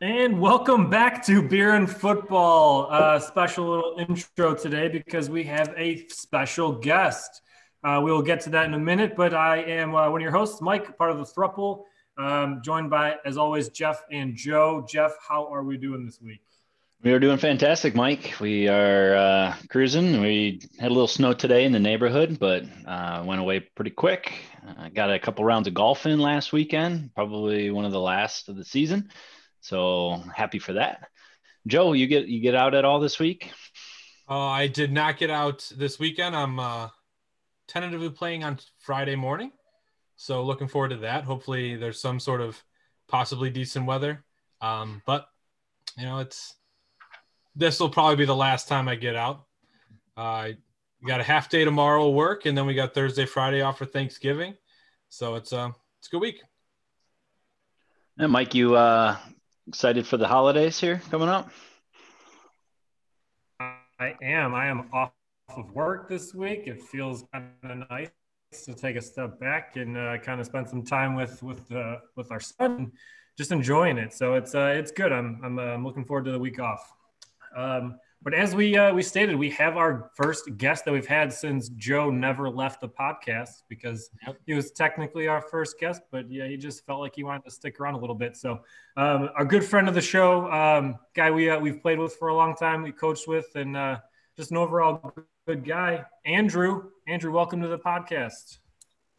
And welcome back to Beer and Football. Uh, special little intro today because we have a special guest. Uh, we will get to that in a minute, but I am uh, one of your hosts, Mike, part of the Thruple, um, joined by, as always, Jeff and Joe. Jeff, how are we doing this week? We are doing fantastic, Mike. We are uh, cruising. We had a little snow today in the neighborhood, but uh, went away pretty quick. Uh, got a couple rounds of golf in last weekend, probably one of the last of the season. So happy for that. Joe, you get you get out at all this week? Uh, I did not get out this weekend. I'm uh, tentatively playing on Friday morning, so looking forward to that. Hopefully, there's some sort of possibly decent weather. Um, but you know, it's this will probably be the last time I get out. Uh, I got a half day tomorrow work, and then we got Thursday, Friday off for Thanksgiving. So it's a uh, it's a good week. And Mike, you uh, excited for the holidays here coming up? I am. I am off of work this week. It feels kind of nice to take a step back and uh, kind of spend some time with with uh, with our son, just enjoying it. So it's uh, it's good. I'm I'm, uh, I'm looking forward to the week off. Um, but as we uh, we stated, we have our first guest that we've had since Joe never left the podcast because yep. he was technically our first guest, but yeah, he just felt like he wanted to stick around a little bit. So, um, our good friend of the show, um, guy we uh, we've played with for a long time, we coached with, and uh, just an overall good guy, Andrew. Andrew, welcome to the podcast.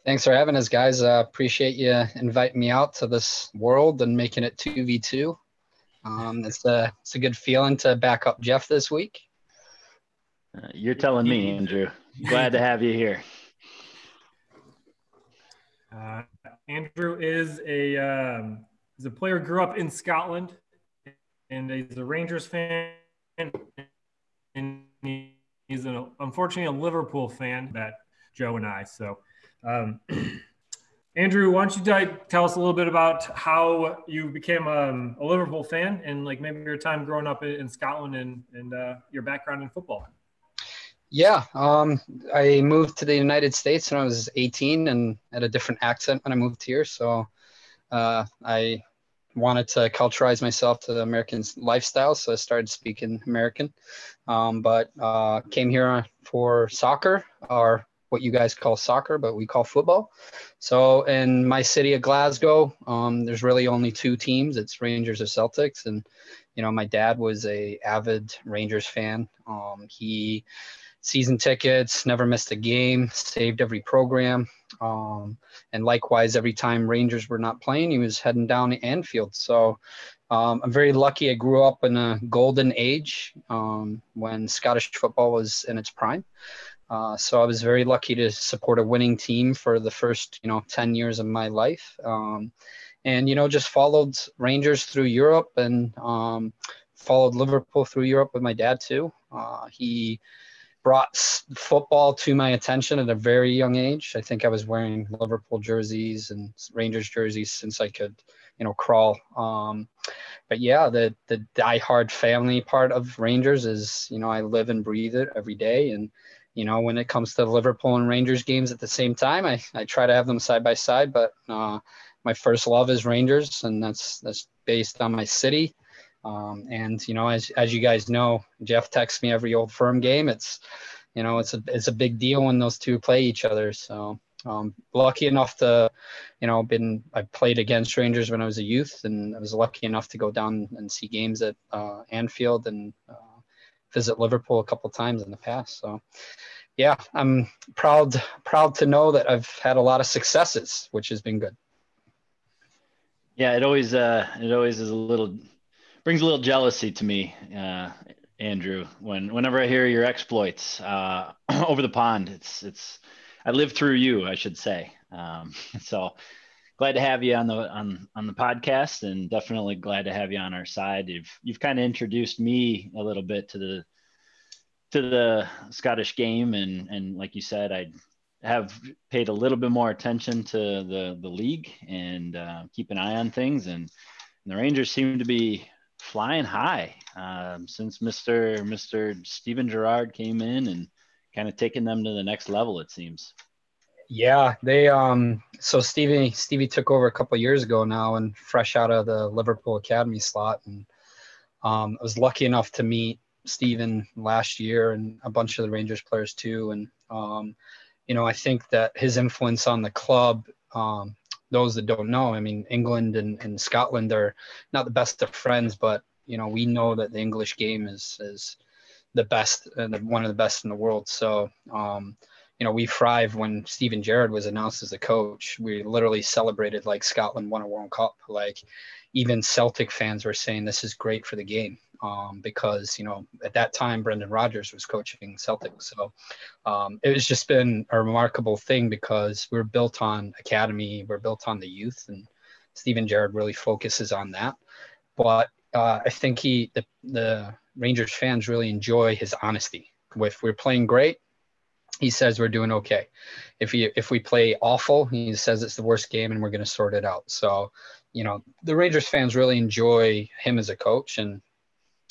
Thanks for having us, guys. Uh, appreciate you inviting me out to this world and making it two v two. Um, it's a it's a good feeling to back up Jeff this week. Uh, you're telling me, Andrew. Glad to have you here. Uh, Andrew is a um, is a player grew up in Scotland, and he's a Rangers fan, and he's an, unfortunately a Liverpool fan. That Joe and I. So. Um, Andrew, why don't you tell us a little bit about how you became um, a Liverpool fan and like maybe your time growing up in Scotland and, and uh, your background in football? Yeah, um, I moved to the United States when I was 18 and had a different accent when I moved here. So uh, I wanted to culturize myself to the American lifestyle. So I started speaking American, um, but uh, came here for soccer or what you guys call soccer, but we call football. So in my city of Glasgow, um, there's really only two teams. It's Rangers or Celtics. And, you know, my dad was a avid Rangers fan. Um, he season tickets, never missed a game, saved every program. Um, and likewise, every time Rangers were not playing, he was heading down to Anfield. So um, I'm very lucky. I grew up in a golden age um, when Scottish football was in its prime. Uh, so I was very lucky to support a winning team for the first, you know, 10 years of my life. Um, and, you know, just followed Rangers through Europe and um, followed Liverpool through Europe with my dad too. Uh, he brought football to my attention at a very young age. I think I was wearing Liverpool jerseys and Rangers jerseys since I could, you know, crawl. Um, but yeah, the the diehard family part of Rangers is, you know, I live and breathe it every day, and you know, when it comes to Liverpool and Rangers games at the same time, I, I try to have them side by side. But uh, my first love is Rangers, and that's that's based on my city. Um, and you know, as as you guys know, Jeff texts me every old firm game. It's you know, it's a it's a big deal when those two play each other. So um, lucky enough to, you know, been I played against Rangers when I was a youth, and I was lucky enough to go down and see games at uh, Anfield and uh, visit Liverpool a couple times in the past. So, yeah, I'm proud proud to know that I've had a lot of successes, which has been good. Yeah, it always uh, it always is a little brings a little jealousy to me, uh, Andrew. When whenever I hear your exploits uh, over the pond, it's it's I lived through you, I should say. Um, so glad to have you on the on on the podcast and definitely glad to have you on our side. You've you've kind of introduced me a little bit to the to the scottish game and and like you said i have paid a little bit more attention to the the league and uh, keep an eye on things and, and, the rangers seem to be flying high um, since mr mr steven gerrard came in and kind of taking them to the next level it seems. Yeah, they um so Stevie Stevie took over a couple years ago now, and fresh out of the Liverpool academy slot, and um, I was lucky enough to meet Steven last year and a bunch of the Rangers players too. And um, you know, I think that his influence on the club. Um, those that don't know, I mean, England and, and Scotland are not the best of friends, but you know, we know that the English game is is the best and one of the best in the world. So, um, you know, we thrive when Steven Gerrard was announced as the coach. We literally celebrated like Scotland won a World Cup. Like even Celtic fans were saying this is great for the game um, because you know at that time Brendan Rodgers was coaching Celtic. So um, it was just been a remarkable thing because we're built on academy, we're built on the youth, and Steven Gerrard really focuses on that. But uh, I think he the the Rangers fans really enjoy his honesty. If we're playing great, he says we're doing okay. If he if we play awful, he says it's the worst game and we're going to sort it out. So, you know, the Rangers fans really enjoy him as a coach. And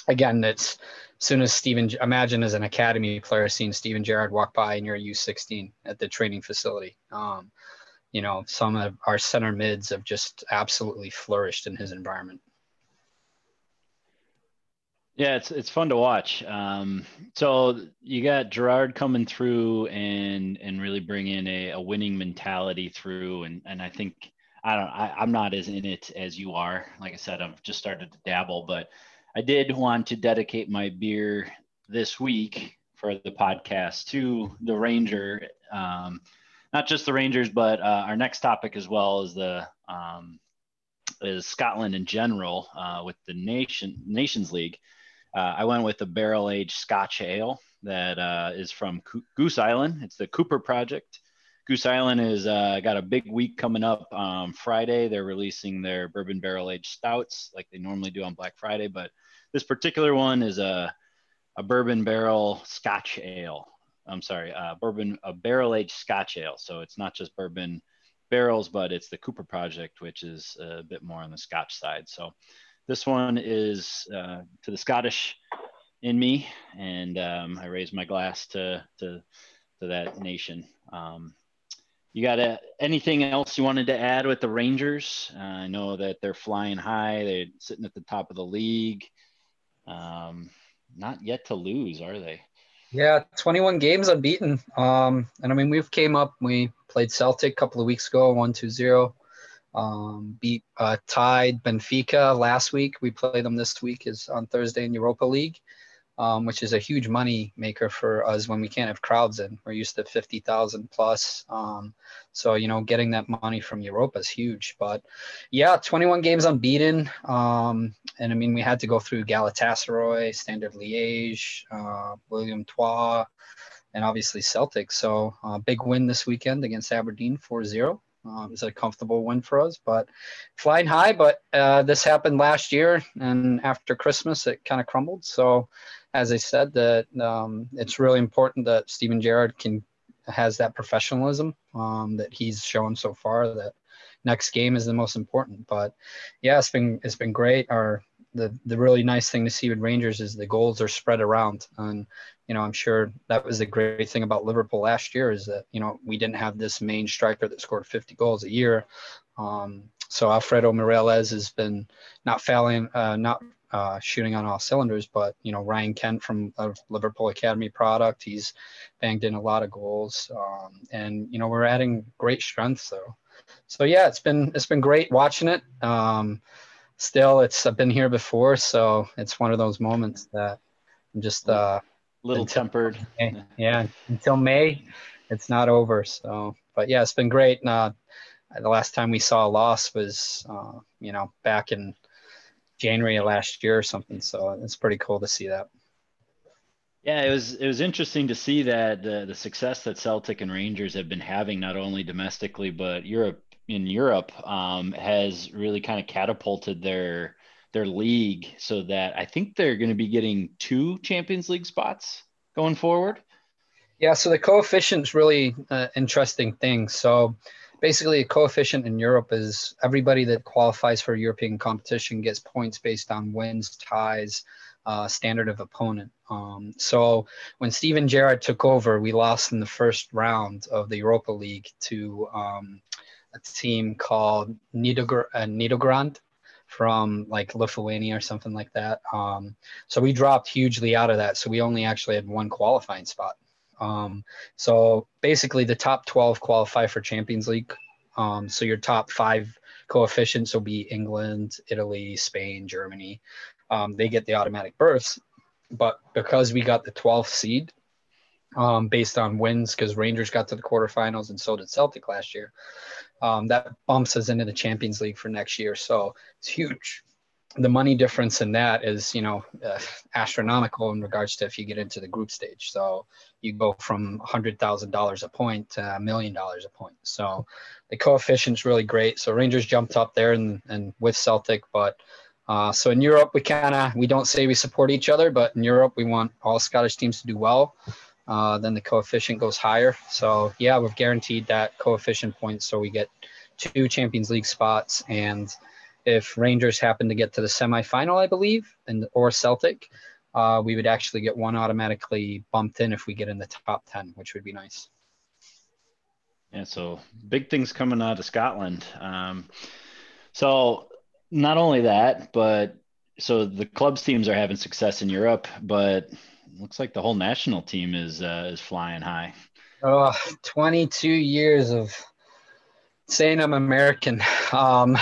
again, it's as soon as Steven imagine as an academy player seeing Steven Gerrard walk by in your U16 at the training facility. Um, you know, some of our center mids have just absolutely flourished in his environment. Yeah, it's it's fun to watch. Um, so you got Gerrard coming through and and really bringing a, a winning mentality through, and and I think I don't I, I'm not as in it as you are. Like I said, I've just started to dabble, but I did want to dedicate my beer this week for the podcast to the Ranger, um, not just the Rangers, but uh, our next topic as well is the um, is Scotland in general uh, with the nation Nations League. Uh, I went with a barrel aged Scotch ale that uh, is from Goose Island. It's the Cooper Project. Goose Island is uh, got a big week coming up um, Friday. They're releasing their bourbon barrel aged stouts like they normally do on Black Friday, but this particular one is a a bourbon barrel Scotch ale. I'm sorry, uh, bourbon a barrel aged Scotch ale. So it's not just bourbon barrels, but it's the Cooper Project, which is a bit more on the Scotch side. So this one is uh, to the Scottish in me, and um, I raise my glass to to, to that nation. Um, you got a, anything else you wanted to add with the Rangers? Uh, I know that they're flying high. They're sitting at the top of the league. Um, not yet to lose, are they? Yeah, 21 games unbeaten. Um, and I mean, we've came up. We played Celtic a couple of weeks ago, one two zero. Um, beat uh, tied Benfica last week. We play them this week is on Thursday in Europa League, um, which is a huge money maker for us when we can't have crowds in. We're used to 50,000 plus. Um, so, you know, getting that money from Europa is huge. But yeah, 21 games unbeaten. Um, and I mean, we had to go through Galatasaray, Standard Liège, uh, William Trois, and obviously Celtic. So, uh, big win this weekend against Aberdeen 4 0. Um, it's a comfortable win for us, but flying high. But uh, this happened last year, and after Christmas, it kind of crumbled. So, as I said, that um, it's really important that Steven Gerrard can has that professionalism um, that he's shown so far. That next game is the most important. But yeah, it's been it's been great. Our the the really nice thing to see with Rangers is the goals are spread around, and you know, I'm sure that was the great thing about Liverpool last year is that, you know, we didn't have this main striker that scored 50 goals a year. Um, so Alfredo Morelos has been not failing, uh, not uh, shooting on all cylinders, but, you know, Ryan Kent from a Liverpool Academy product, he's banged in a lot of goals. Um, and, you know, we're adding great strength. So, so yeah, it's been, it's been great watching it. Um, still it's, I've been here before. So it's one of those moments that I'm just, uh, little until, tempered. May. Yeah, until May, it's not over. So, but yeah, it's been great. Uh, the last time we saw a loss was, uh, you know, back in January of last year or something. So it's pretty cool to see that. Yeah, it was it was interesting to see that the the success that Celtic and Rangers have been having not only domestically but Europe in Europe um, has really kind of catapulted their their league so that I think they're going to be getting two Champions League spots going forward. Yeah, so the coefficient is really uh, interesting thing. So basically, a coefficient in Europe is everybody that qualifies for European competition gets points based on wins, ties, uh, standard of opponent. Um, so when Steven Gerrard took over, we lost in the first round of the Europa League to um, a team called Nidogr- uh, Nidogrand from like Lithuania or something like that. Um, so we dropped hugely out of that. So we only actually had one qualifying spot. Um, so basically, the top 12 qualify for Champions League. Um, so your top five coefficients will be England, Italy, Spain, Germany. Um, they get the automatic berths. But because we got the 12th seed, um, based on wins because Rangers got to the quarterfinals and so did Celtic last year. Um, that bumps us into the Champions League for next year. So it's huge. The money difference in that is, you know, uh, astronomical in regards to if you get into the group stage. So you go from $100,000 a point to a million dollars a point. So the coefficient's really great. So Rangers jumped up there and, and with Celtic, but uh, so in Europe, we kind of we don't say we support each other, but in Europe, we want all Scottish teams to do well uh, then the coefficient goes higher. So yeah, we've guaranteed that coefficient points. So we get two Champions League spots, and if Rangers happen to get to the semifinal, I believe, and or Celtic, uh, we would actually get one automatically bumped in if we get in the top ten, which would be nice. Yeah, so big things coming out of Scotland. Um, so not only that, but so the clubs teams are having success in Europe, but looks like the whole national team is uh, is flying high. Oh, 22 years of saying I'm American. Um,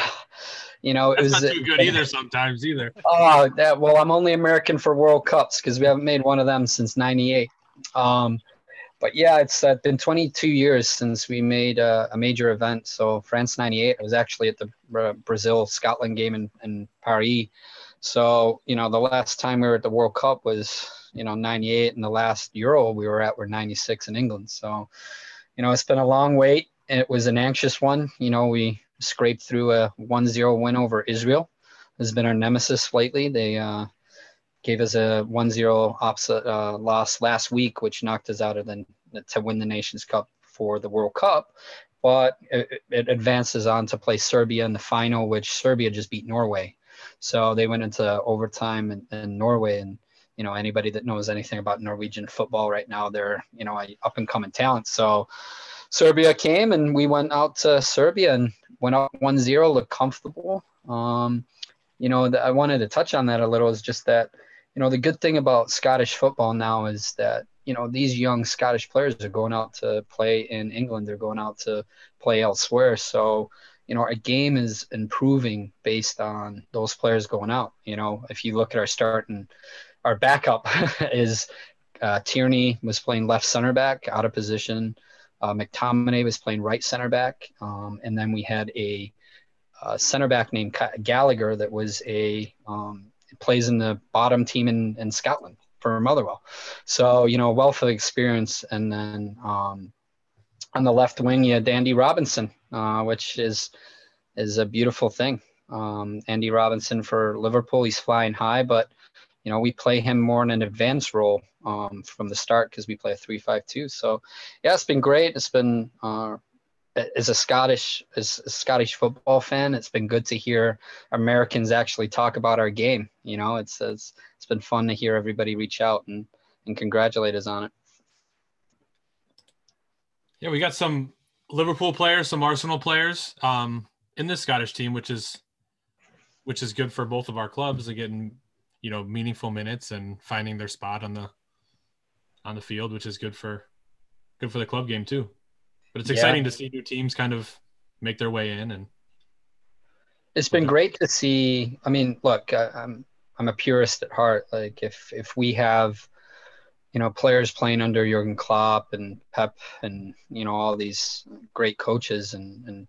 you know, it That's was not too good either. Sometimes either. Oh, that well, I'm only American for World Cups because we haven't made one of them since '98. Um, but yeah, it's uh, been 22 years since we made a, a major event. So France '98, I was actually at the uh, Brazil Scotland game in, in Paris. So you know, the last time we were at the World Cup was you know 98 and the last euro we were at were 96 in england. So you know it's been a long wait. It was an anxious one. You know we scraped through a 1-0 win over israel. Has been our nemesis lately. They uh, gave us a 1-0 opposite uh, loss last week which knocked us out of the to win the nations cup for the world cup. But it, it advances on to play serbia in the final which serbia just beat norway. So they went into overtime in, in Norway, and you know anybody that knows anything about Norwegian football right now, they're you know a up and coming talent. So Serbia came and we went out to Serbia and went up 1-0, looked comfortable. Um, you know, the, I wanted to touch on that a little is just that, you know, the good thing about Scottish football now is that, you know, these young Scottish players are going out to play in England. They're going out to play elsewhere. So, you know, our game is improving based on those players going out. You know, if you look at our start and our backup is uh, Tierney was playing left center back out of position. Uh, McTominay was playing right center back. Um, and then we had a, a, center back named Gallagher that was a um, plays in the bottom team in, in Scotland for Motherwell. So, you know, wealth of experience. And then um, on the left wing, you had Andy Robertson, uh, which is is a beautiful thing. Um, Andy Robertson for Liverpool, he's flying high, but you know we play him more in an advanced role um, from the start because we play a three-five-two. So yeah, it's been great. It's been uh, as a Scottish as a Scottish football fan, it's been good to hear Americans actually talk about our game. You know, it's it's it's been fun to hear everybody reach out and and congratulate us on it. Yeah, we got some Liverpool players, some Arsenal players um, in this Scottish team, which is which is good for both of our clubs. They're getting you know meaningful minutes and finding their spot on the on the field, which is good for good for the club game too. But it's exciting yeah. to see new teams kind of make their way in and. It's been great to see. I mean, look, I, I'm I'm a purist at heart. Like if if we have you know, players playing under Jurgen Klopp and Pep and, you know, all these great coaches and, and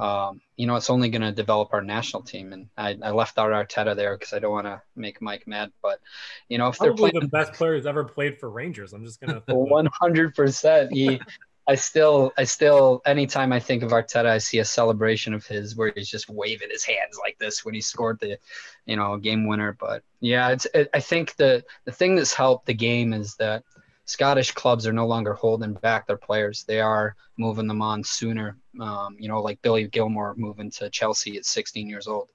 um, you know, it's only going to develop our national team. And I, I left out Arteta there because I don't want to make Mike mad. But, you know, if Probably they're playing the best players ever played for Rangers, I'm just going to 100%. He, I still, I still, anytime I think of Arteta, I see a celebration of his where he's just waving his hands like this when he scored the, you know, game winner. But yeah, it's, it, I think the the thing that's helped the game is that Scottish clubs are no longer holding back their players; they are moving them on sooner. Um, you know, like Billy Gilmour moving to Chelsea at 16 years old.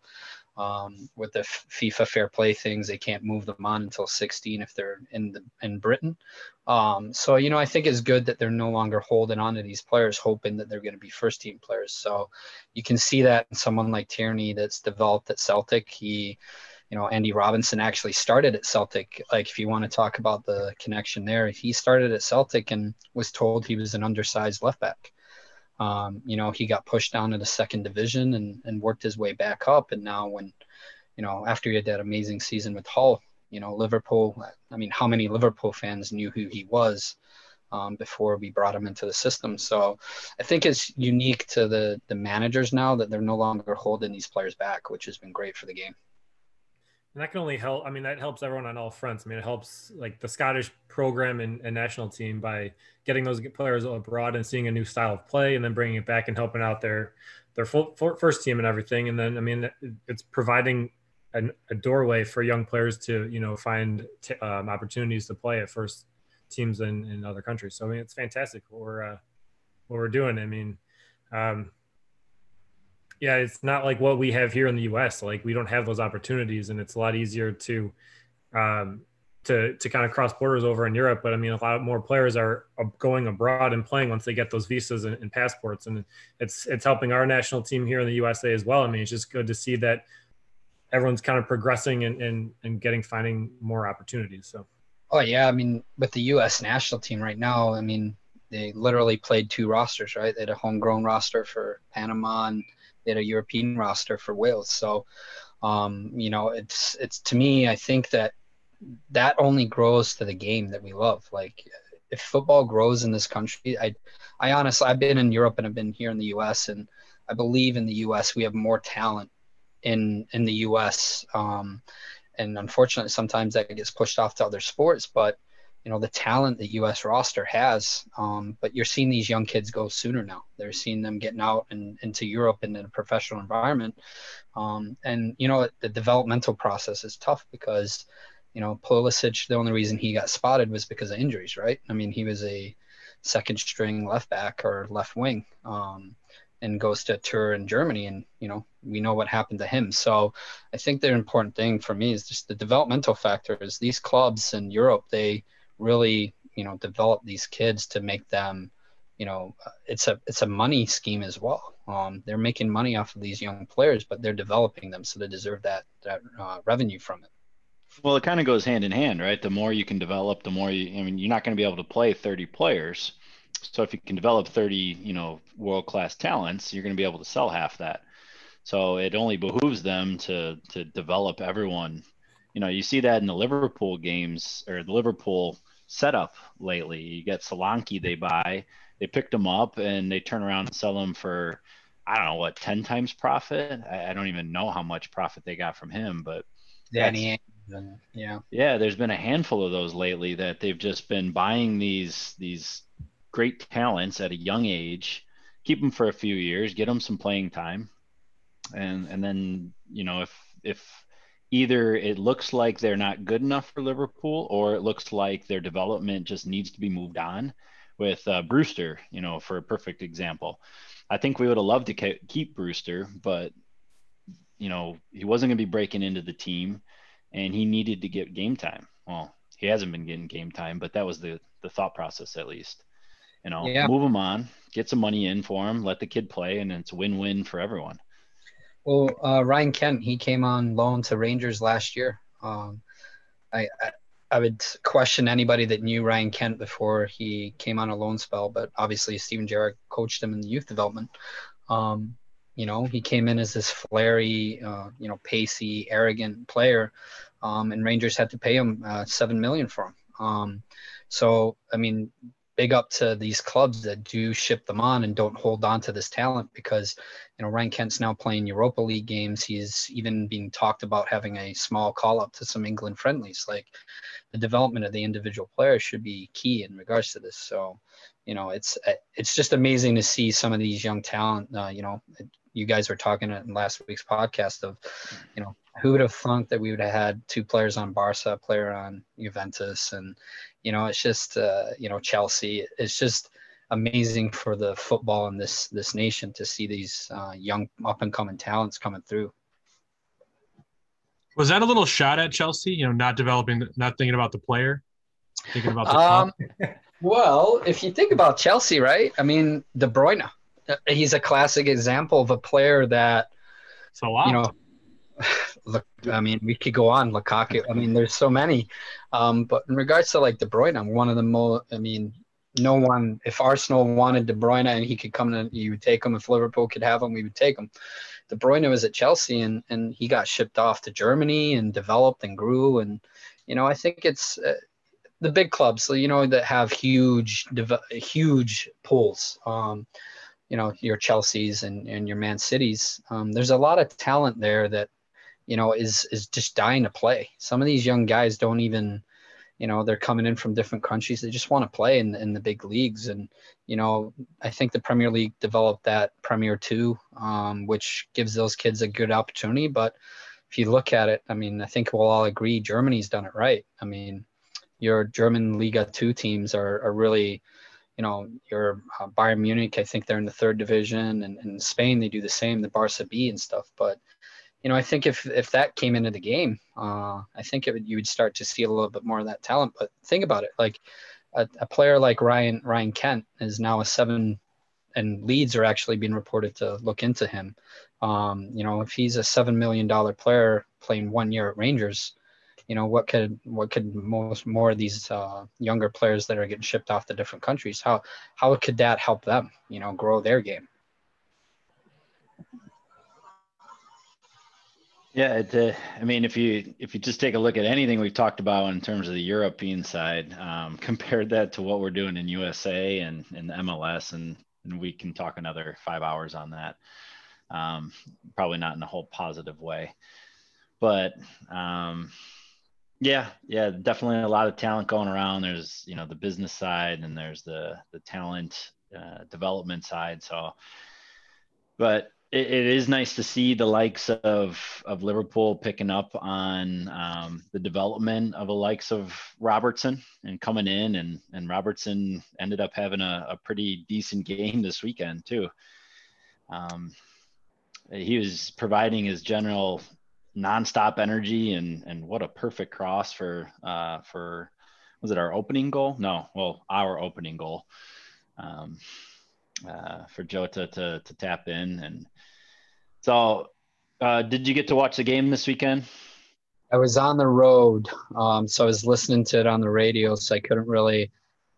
Um, with the FIFA fair play things, they can't move them on until 16 if they're in the, in Britain. Um, so you know, I think it's good that they're no longer holding on to these players, hoping that they're going to be first team players. So you can see that in someone like Tierney that's developed at Celtic. He, you know, Andy Robertson actually started at Celtic. Like, if you want to talk about the connection there, he started at Celtic and was told he was an undersized left back. Um, you know, he got pushed down to the second division and, and worked his way back up. And now, when, you know, after he had that amazing season with Hull, you know, Liverpool, I mean, how many Liverpool fans knew who he was um, before we brought him into the system? So I think it's unique to the, the managers now that they're no longer holding these players back, which has been great for the game. And that can only help. I mean, that helps everyone on all fronts. I mean, it helps like the Scottish program and, and, national team by getting those players abroad and seeing a new style of play, and then bringing it back and helping out their their full, first team and everything. And then, I mean, it's providing an, a doorway for young players to you know find t- um, opportunities to play at first teams in, in other countries. So I mean, it's fantastic what we're uh, what we're doing. I mean. Um, yeah, it's not like what we have here in the U.S. Like we don't have those opportunities, and it's a lot easier to um, to to kind of cross borders over in Europe. But I mean, a lot more players are going abroad and playing once they get those visas and, and, passports, and it's it's helping our national team here in the USA as well. I mean, it's just good to see that everyone's kind of progressing and and, and getting finding more opportunities. So. Oh yeah, I mean, with the U.S. national team right now, I mean, they literally played two rosters, right? They had a homegrown roster for Panama and had a European roster for Wales. So, um, you know, it's it's to me, I think that that only grows to the game that we love. Like, if football grows in this country, I, I honestly, I've been in Europe and I've been here in the U.S. and I believe in the U.S. we have more talent in in the U.S. Um, and unfortunately, sometimes that gets pushed off to other sports, but you know the talent that U.S. roster has. Um, but you're seeing these young kids go sooner now. They're seeing them getting out and into Europe and in a professional environment. Um, and you know the developmental process is tough because you know Pulisic. The only reason he got spotted was because of injuries, right? I mean, he was a second string left back or left wing. Um, and goes to tour in Germany, and you know we know what happened to him. So I think the important thing for me is just the developmental factor. Is these clubs in Europe they really you know develop these kids to make them you know it's a it's a money scheme as well. Um, they're making money off of these young players but they're developing them so they deserve that that uh, revenue from it. Well it kind of goes hand in hand right? The more you can develop the more you i mean you're not going to be able to play 30 players. So if you can develop 30 you know world class talents you're going to be able to sell half that. So it only behooves them to to develop everyone. You know you see that in the liverpool games or the liverpool setup lately. You get Solanke they buy, they picked him up and they turn around and sell him for I don't know what ten times profit. I, I don't even know how much profit they got from him, but Danny, yeah, yeah. There's been a handful of those lately that they've just been buying these these great talents at a young age, keep them for a few years, get them some playing time, and and then you know if if either it looks like they're not good enough for Liverpool, or it looks like their development just needs to be moved on. With uh, Brewster, you know, for a perfect example, I think we would have loved to keep Brewster, but you know he wasn't going to be breaking into the team, and he needed to get game time. Well, he hasn't been getting game time, but that was the the thought process at least. You know, yeah. move him on, get some money in for him, let the kid play, and it's win-win for everyone. Well, uh, Ryan Kent, he came on loan to Rangers last year. Um, I, I, I would question anybody that knew Ryan Kent before he came on a loan spell, but obviously Steven Gerrard coached him in the youth development. Um, you know, he came in as this flary, uh, you know, pacey, arrogant player, um, and Rangers had to pay him uh, seven million for him. Um, so, I mean, big up to these clubs that do ship them on and don't hold on to this talent because you know Ryan Kent's now playing Europa League games. He's even being talked about having a small call up to some England friendlies. Like the development of the individual players should be key in regards to this. So you know it's it's just amazing to see some of these young talent. Uh, you know, you guys were talking in last week's podcast of you know who would have thunk that we would have had two players on Barca, a player on Juventus, and you know, it's just uh, you know Chelsea. It's just amazing for the football in this this nation to see these uh, young up and coming talents coming through. Was that a little shot at Chelsea? You know, not developing, not thinking about the player, thinking about the Um, well, if you think about Chelsea, right? I mean, De Bruyne, uh, he's a classic example of a player that lot. you know, look, I mean, we could go on Lukaku. I mean, there's so many. Um, but in regards to like De Bruyne, I'm one of the most. I mean, no one. If Arsenal wanted De Bruyne and he could come in, you would take him. If Liverpool could have him, we would take him. De Bruyne was at Chelsea and and he got shipped off to Germany and developed and grew. And you know, I think it's. Uh, the big clubs, you know, that have huge, huge pools. Um, you know your Chelseas and, and your Man Cities. Um, there's a lot of talent there that you know is is just dying to play. Some of these young guys don't even, you know, they're coming in from different countries. They just want to play in in the big leagues, and you know, I think the Premier League developed that Premier Two, um, which gives those kids a good opportunity. But if you look at it, I mean, I think we'll all agree Germany's done it right. I mean, your German Liga Two teams are are really you know, your uh, Bayern Munich, I think they're in the third division, and in Spain they do the same, the Barca B and stuff. But you know, I think if if that came into the game, uh, I think it would, you would start to see a little bit more of that talent. But think about it, like a, a player like Ryan Ryan Kent is now a seven, and Leeds are actually being reported to look into him. Um, you know, if he's a seven million dollar player playing one year at Rangers, you know what could what could most more of these uh, younger players that are getting shipped off to different countries how how could that help them you know grow their game Yeah, it, uh, I mean, if you if you just take a look at anything we've talked about in terms of the European side, um, compared that to what we're doing in USA and in MLS, and, and we can talk another five hours on that. Um, probably not in a whole positive way, but um, yeah, yeah, definitely a lot of talent going around. There's you know the business side and there's the the talent uh, development side. So, but it, it is nice to see the likes of of Liverpool picking up on um, the development of the likes of Robertson and coming in, and and Robertson ended up having a, a pretty decent game this weekend too. Um, he was providing his general nonstop energy and and what a perfect cross for uh, for was it our opening goal? No, well our opening goal. Um, uh, for Jota to to tap in. And so, uh, did you get to watch the game this weekend? i was on the road um, so i was listening to it on the radio so i couldn't really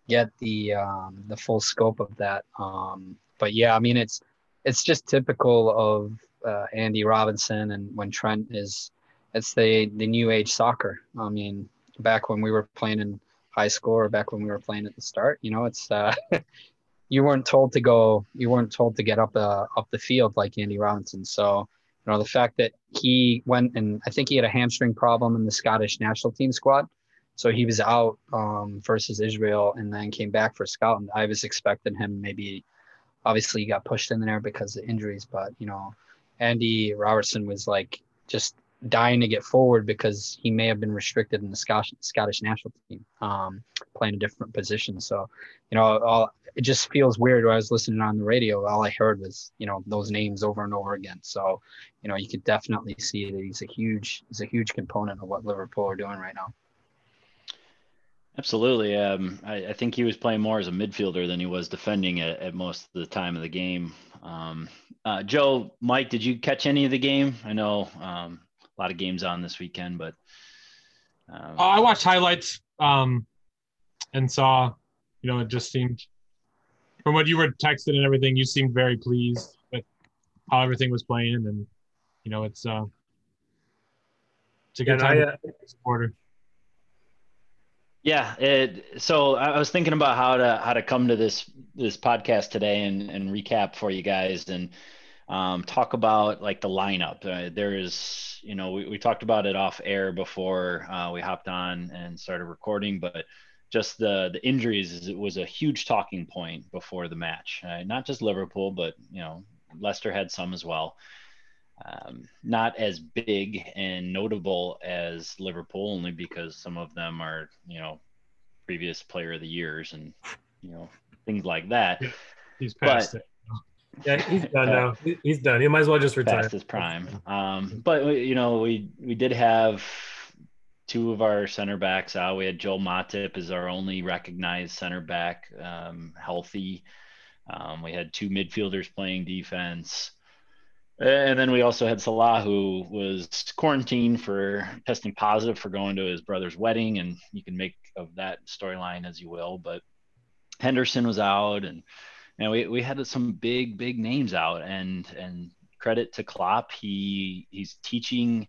get the um, the full scope of that um, but yeah i mean it's it's just typical of uh, andy robertson and when trent is it's the the new age soccer i mean back when we were playing in high school or back when we were playing at the start you know it's uh, you weren't told to go you weren't told to get up uh, up the field like Andy Robertson. So, you know, the fact that he went and I think he had a hamstring problem in the Scottish national team squad. So he was out um, versus Israel and then came back for Scotland. I was expecting him maybe obviously he got pushed in there because of injuries, but you know, Andy Robertson was like just dying to get forward because he may have been restricted in the Scottish Scottish national team, um, playing a different position. So, you know, all, it just feels weird. When I was listening on the radio, all I heard was you know those names over and over again. So, you know, you could definitely see that he's a huge he's a huge component of what Liverpool are doing right now. Absolutely. Um, I, I, think he was playing more as a midfielder than he was defending at, at most of the time of the game. Um, uh, Joe, Mike, did you catch any of the game? I know um, a lot of games on this weekend, but um, oh, I watched highlights um, and saw, you know, it just seemed from what you were texting and everything, you seemed very pleased with how everything was playing, and you know, it's uh, it's a good time I, uh, supporter. Yeah, it, so I was thinking about how to how to come to this this podcast today and and recap for you guys and um, talk about like the lineup. Uh, there is, you know, we, we talked about it off air before uh, we hopped on and started recording, but just the the injuries was a huge talking point before the match. Uh, not just Liverpool, but you know, Leicester had some as well. Um, not as big and notable as Liverpool, only because some of them are, you know, previous player of the years and, you know, things like that. He's past but, it. Yeah, he's done now. He's done. He might as well just retire. Past his prime. Um, but you know, we we did have two of our center backs out. We had Joel Matip as our only recognized center back, um, healthy. Um, we had two midfielders playing defense. And then we also had Salah, who was quarantined for testing positive for going to his brother's wedding. And you can make of that storyline as you will. But Henderson was out, and you know, we, we had some big, big names out. And and credit to Klopp, he he's teaching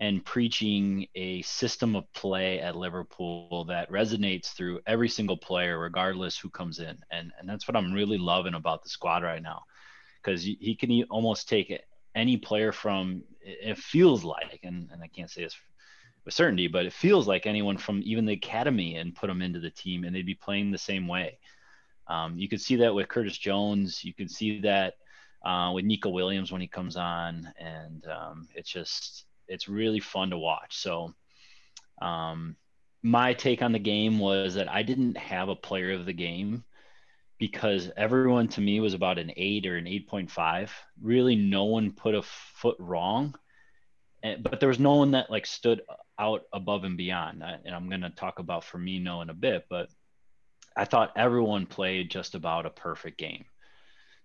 and preaching a system of play at Liverpool that resonates through every single player, regardless who comes in. And, and that's what I'm really loving about the squad right now. Because he can almost take any player from, it feels like, and, and I can't say this with certainty, but it feels like anyone from even the academy and put them into the team and they'd be playing the same way. Um, you could see that with Curtis Jones. You can see that uh, with Neco Williams when he comes on. And um, it's just, it's really fun to watch. So, um, my take on the game was that I didn't have a player of the game because everyone to me was about an eight or an 8.5. Really, no one put a foot wrong, and, but there was no one that like stood out above and beyond. And I'm going to talk about Firmino in a bit, but I thought everyone played just about a perfect game.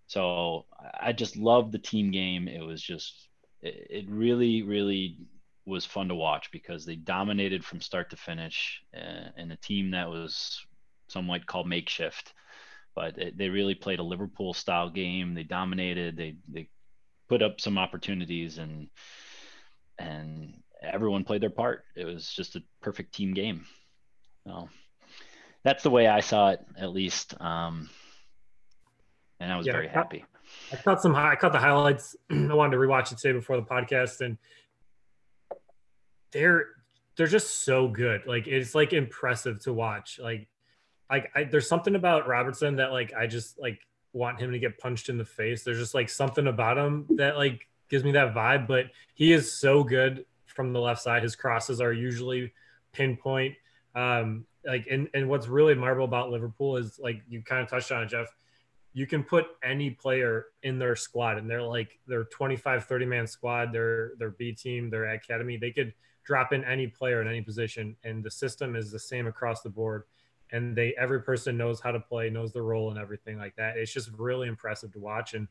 So I just loved the team game. It was just it really, really was fun to watch because they dominated from start to finish uh, in a team that was some might call makeshift, but it, they really played a Liverpool style game. They dominated. They they put up some opportunities and and everyone played their part. It was just a perfect team game. So that's the way I saw it, at least. Um, and I was yeah, very happy. I caught some. I caught the highlights. I wanted to rewatch it today before the podcast, and they're they're just so good. Like it's like impressive to watch. Like, like I, there's something about Robertson that like I just like want him to get punched in the face. There's just like something about him that like gives me that vibe. But he is so good from the left side. His crosses are usually pinpoint. Um, like and and what's really admirable about Liverpool is like you kind of touched on it, Jeff. You can put any player in their squad and they're like their 25 30 man squad. Their their b team their academy. They could drop in any player in any position and the system is the same across the board. And they every person knows how to play knows the role and everything like that. It's just really impressive to watch. And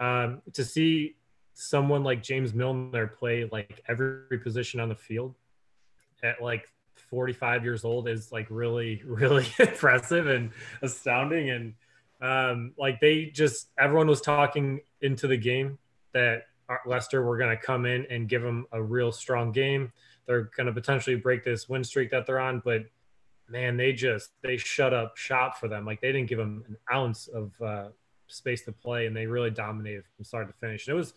um, to see someone like james milner play like every position on the field at like 45 years old is like really really impressive and astounding and um, like they just everyone was talking into the game that Leicester were going to come in and give them a real strong game. They're going to potentially break this win streak that they're on, but man, they just they shut up shop for them. Like they didn't give them an ounce of uh, space to play, and they really dominated from start to finish. And it was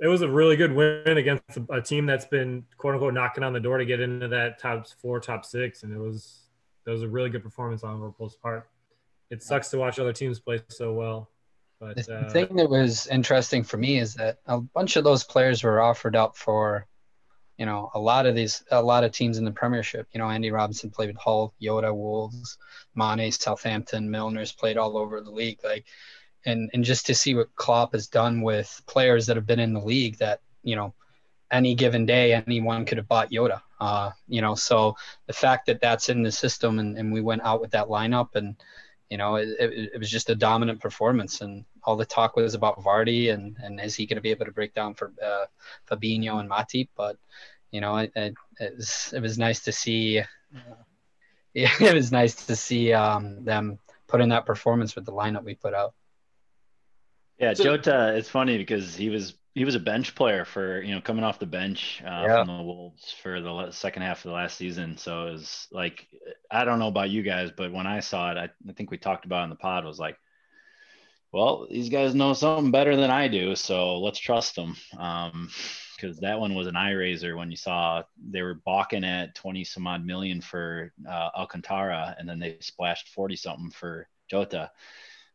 it was a really good win against a, team that's been quote unquote knocking on the door to get into that top four, top six, and it was it was a really good performance on Liverpool's part it sucks to watch other teams play so well. But the uh, thing that was interesting for me is that a bunch of those players were offered up for, you know, a lot of these, a lot of teams in the Premiership. You know, Andy Robertson played with Hull, Jota, Wolves, Mane, Southampton, Milner's played all over the league. Like, and and just to see what Klopp has done with players that have been in the league that you know, any given day anyone could have bought Jota. Uh, you know, so the fact that that's in the system and, and we went out with that lineup and you know, it, it, it, was just a dominant performance, and all the talk was about Vardy and and is he going to be able to break down for uh, Fabinho and Matip? But you know, it, it, it, was it was nice to see. Uh, it was nice to see um, them put in that performance with the lineup we put out. Yeah, Jota. It's funny because he was he was a bench player for you know coming off the bench uh, yeah. from the Wolves for the second half of the last season. So it was like I don't know about you guys, but when I saw it, I, I think we talked about in the pod was like, well, these guys know something better than I do, so let's trust them. Um, because that one was an eye raiser when you saw they were balking at 20 some odd million for uh, Alcantara and then they splashed 40 something for Jota.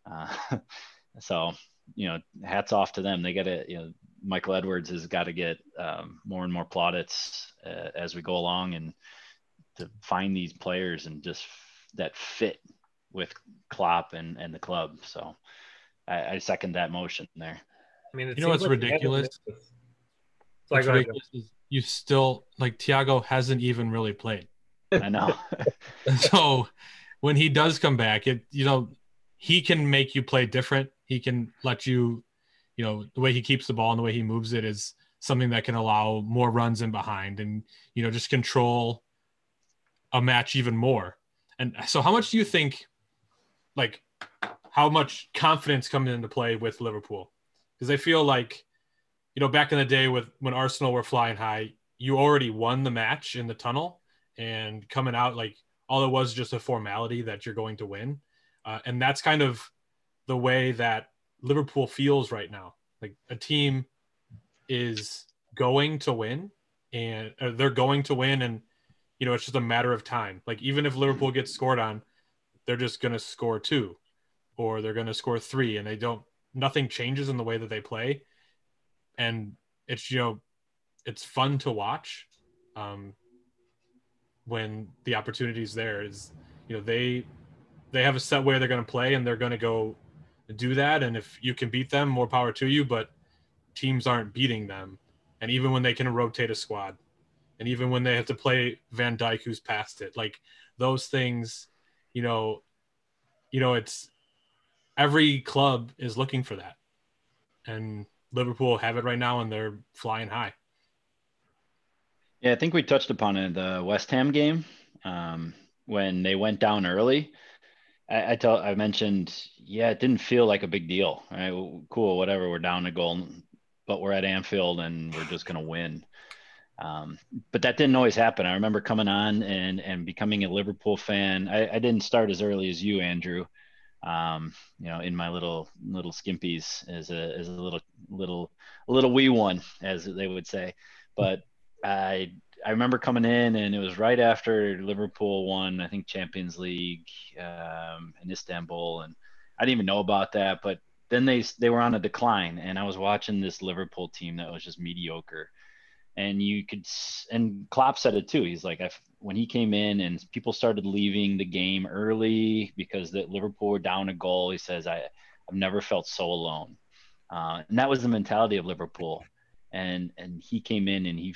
Uh, so, you know, hats off to them. They got to, you know, Michael Edwards has got to get um, more and more plaudits uh, as we go along and to find these players and just that fit with Klopp and, and the club. So I, I second that motion there. I mean, it You know seems what's like ridiculous? missed this. Sorry, What's go ridiculous is you still like Thiago hasn't even really played. I know. so when he does come back, it you know he can make you play different. He can let you, you know, the way he keeps the ball and the way he moves it is something that can allow more runs in behind and you know just control a match even more. And so, how much do you think, like, how much confidence comes into play with Liverpool? Because I feel like, you know, back in the day with when Arsenal were flying high, you already won the match in the tunnel, and coming out like all it was just a formality that you're going to win, uh, and that's kind of the way that Liverpool feels right now. Like a team is going to win, and they're going to win, and you know it's just a matter of time. Like even if Liverpool gets scored on, they're just going to score two, or they're going to score three, and they don't. Nothing changes in the way that they play, and it's you know, it's fun to watch. Um, when the opportunity is there, is you know they they have a set way they're going to play, and they're going to go do that. And if you can beat them, more power to you. But teams aren't beating them, and even when they can rotate a squad, and even when they have to play Van Dijk, who's past it, like those things, you know, you know, it's every club is looking for that, and Liverpool have it right now, and they're flying high. Yeah, I think we touched upon it in the West Ham game um, when they went down early. I, I tell I mentioned, yeah, it didn't feel like a big deal. Right? Well, Cool, whatever. We're down a goal, but we're at Anfield and we're just to win. Um, but that didn't always happen. I remember coming on and and becoming a Liverpool fan. I, I didn't start as early as you, Andrew. Um, you know, in my little little skimpies as a as a little little little wee one, as they would say. But I I remember coming in and it was right after Liverpool won, I think Champions League um, in Istanbul, and I didn't even know about that. But then they they were on a decline, and I was watching this Liverpool team that was just mediocre. And you could, and Klopp said it too. He's like, I, when he came in and people started leaving the game early because that Liverpool were down a goal, he says, I, I've never felt so alone. Uh, and that was the mentality of Liverpool and and he came in and he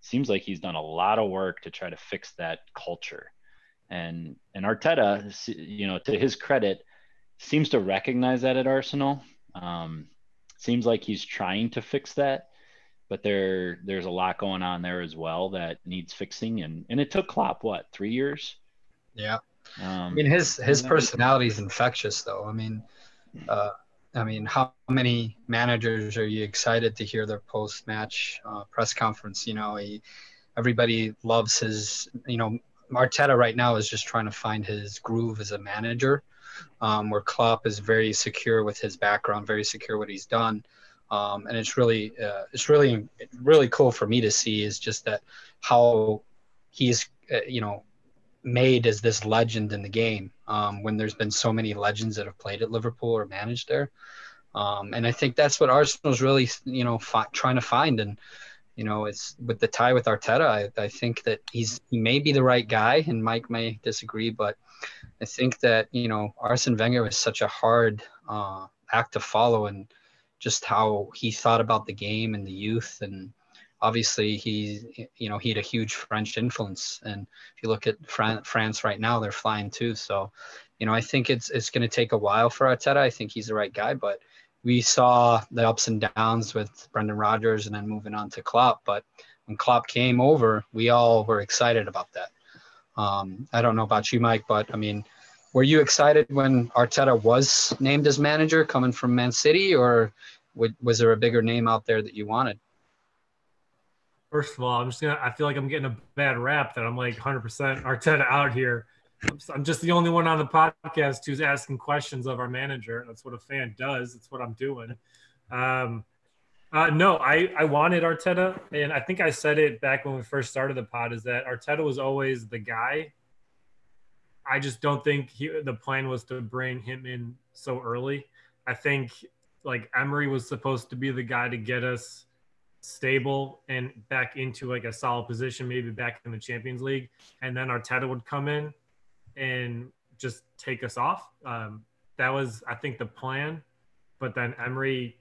seems like he's done a lot of work to try to fix that culture and and Arteta you know to his credit seems to recognize that at Arsenal um, seems like he's trying to fix that but there there's a lot going on there as well that needs fixing and and it took Klopp what 3 years Yeah. um, I mean, his his personality is infectious, though. I mean, uh, I mean, how many managers are you excited to hear their post match uh, press conference? You know, he, everybody loves his. You know, Arteta right now is just trying to find his groove as a manager, um, where Klopp is very secure with his background, very secure what he's done. Um, and it's really, uh, it's really, really cool for me to see is just that how he's, uh, you know, made as this legend in the game um, when there's been so many legends that have played at Liverpool or managed there. Um, and I think that's what Arsenal's really, you know, fi- trying to find. And, you know, it's with the tie with Arteta, I, I think that he's, he may be the right guy and Mike may disagree, but I think that, you know, Arsene Wenger was such a hard uh, act to follow and just how he thought about the game and the youth and, obviously he you know he had a huge french influence. And if you look at Fran- france right now they're flying too. So you know i think it's it's going to take a while for arteta. I think he's the right guy but we saw the ups and downs with brendan rodgers and then moving on to klopp. But when klopp came over we all were excited about that. Um, i don't know about you mike but i mean were you excited when arteta was named as manager coming from man city? Or was there a bigger name out there that you wanted First of all, I'm just gonna. I feel like I'm getting a bad rap that I'm like 100% Arteta out here. I'm, just the only one on the podcast who's asking questions of our manager. That's what a fan does. That's what I'm doing. Um, uh, no, I I wanted Arteta, and I think I said it back when we first started the pod. Is that Arteta was always the guy. I just don't think he, the plan was to bring him in so early. I think like Emery was supposed to be the guy to get us stable and back into like a solid position, maybe back in the Champions League, and then Arteta would come in and just take us off. Um, that was, I think, the plan. but then Emery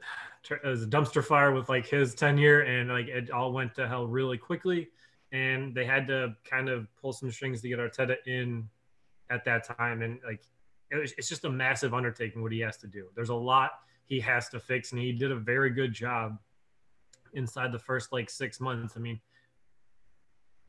it was a dumpster fire with like his tenure, and like it all went to hell really quickly. And they had to kind of pull some strings to get Arteta in at that time, and like it's just a massive undertaking what he has to do. There's a lot he has to fix, and he did a very good job inside the first like six months. I mean,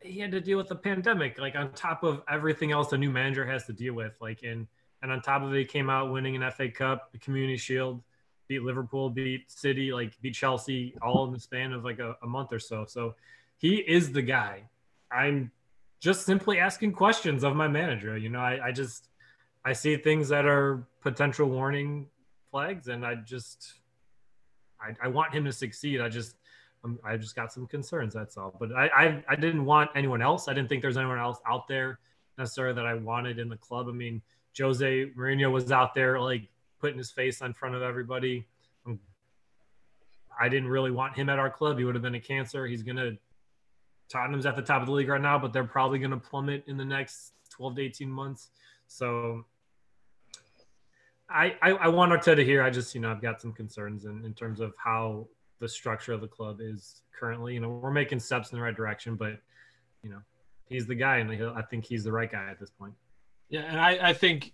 he had to deal with the pandemic, like on top of everything else a new manager has to deal with. Like, and and on top of it, he came out winning an FA Cup, the Community Shield, beat Liverpool, beat City, like beat Chelsea, all in the span of like a, a month or so. So he is the guy. I'm just simply asking questions of my manager. You know, I, I just I see things that are potential warning flags, and I just I, I want him to succeed. I just um, I just got some concerns. That's all. But I, I I didn't want anyone else. I didn't think there's anyone else out there necessarily that I wanted in the club. I mean, Jose Mourinho was out there like putting his face in front of everybody. Um, I didn't really want him at our club. He would have been a cancer. He's gonna Tottenham's at the top of the league right now, but they're probably gonna plummet in the next 12 to 18 months. So I, I, want Arteta here. I just, you know, I've got some concerns in, in terms of how the structure of the club is currently. You know, we're making steps in the right direction, but you know, he's the guy, and I think he's the right guy at this point. Yeah, and I, I think,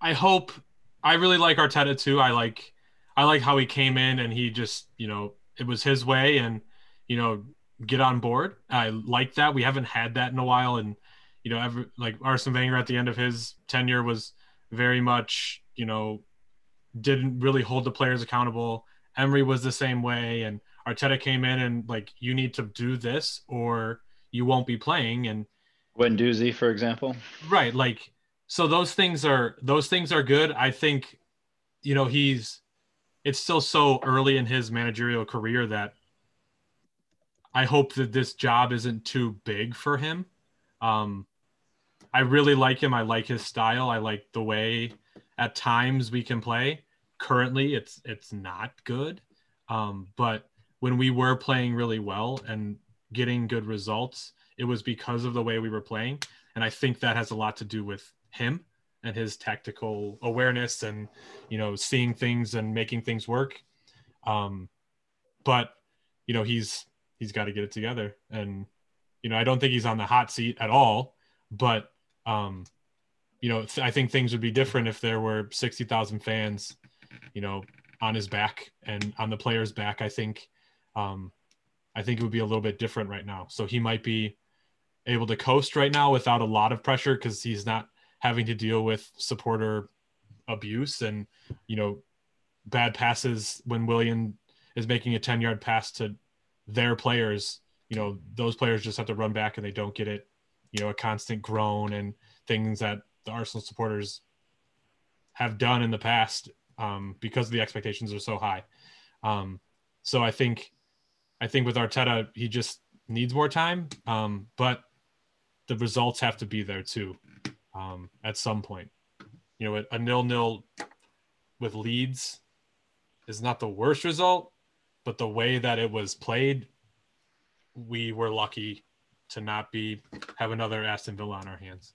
I hope, I really like Arteta too. I like, I like how he came in and he just, you know, it was his way, and you know, get on board. I like that. We haven't had that in a while, and you know, ever like Arsene Wenger at the end of his tenure was very much, you know, didn't really hold the players accountable. Emery was the same way, and Arteta came in and like, you need to do this or you won't be playing. And Guendouzi, for example, right? Like, so those things are those things are good. I think, you know, he's it's still so early in his managerial career that I hope that this job isn't too big for him. Um, I really like him. I like his style. I like the way at times we can play. Currently, it's it's not good, um, but when we were playing really well and getting good results, it was because of the way we were playing, and I think that has a lot to do with him and his tactical awareness and you know seeing things and making things work. Um, but you know he's he's got to get it together, and you know I don't think he's on the hot seat at all, but um, you know, th- I think things would be different if there were 60,000 fans, you know, on his back and on the player's back. I think, um, I think it would be a little bit different right now. So he might be able to coast right now without a lot of pressure because he's not having to deal with supporter abuse and, you know, bad passes when Willian is making a 10 yard pass to their players. You know, those players just have to run back and they don't get it you know a constant groan and things that the Arsenal supporters have done in the past um, because the expectations are so high. Um, so I think I think with Arteta he just needs more time, um, but the results have to be there too um, at some point. You know, a nil nil with Leeds is not the worst result, but the way that it was played, we were lucky to not be have another Aston Villa on our hands.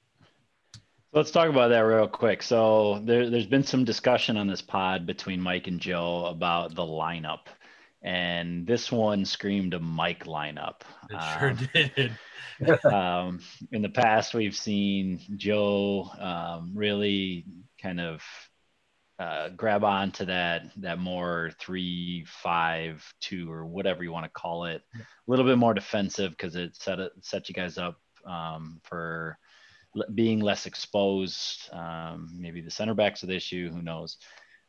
Let's talk about that real quick. So there, has been some discussion on this pod between Mike and Joe about the lineup, and this one screamed a Mike lineup. It sure um, did. um, in the past, we've seen Joe um, really kind of uh, grab on to that that more three five two or whatever you want to call it. A little bit more defensive because it set it set you guys up um, for being less exposed um, maybe the center backs are the issue who knows?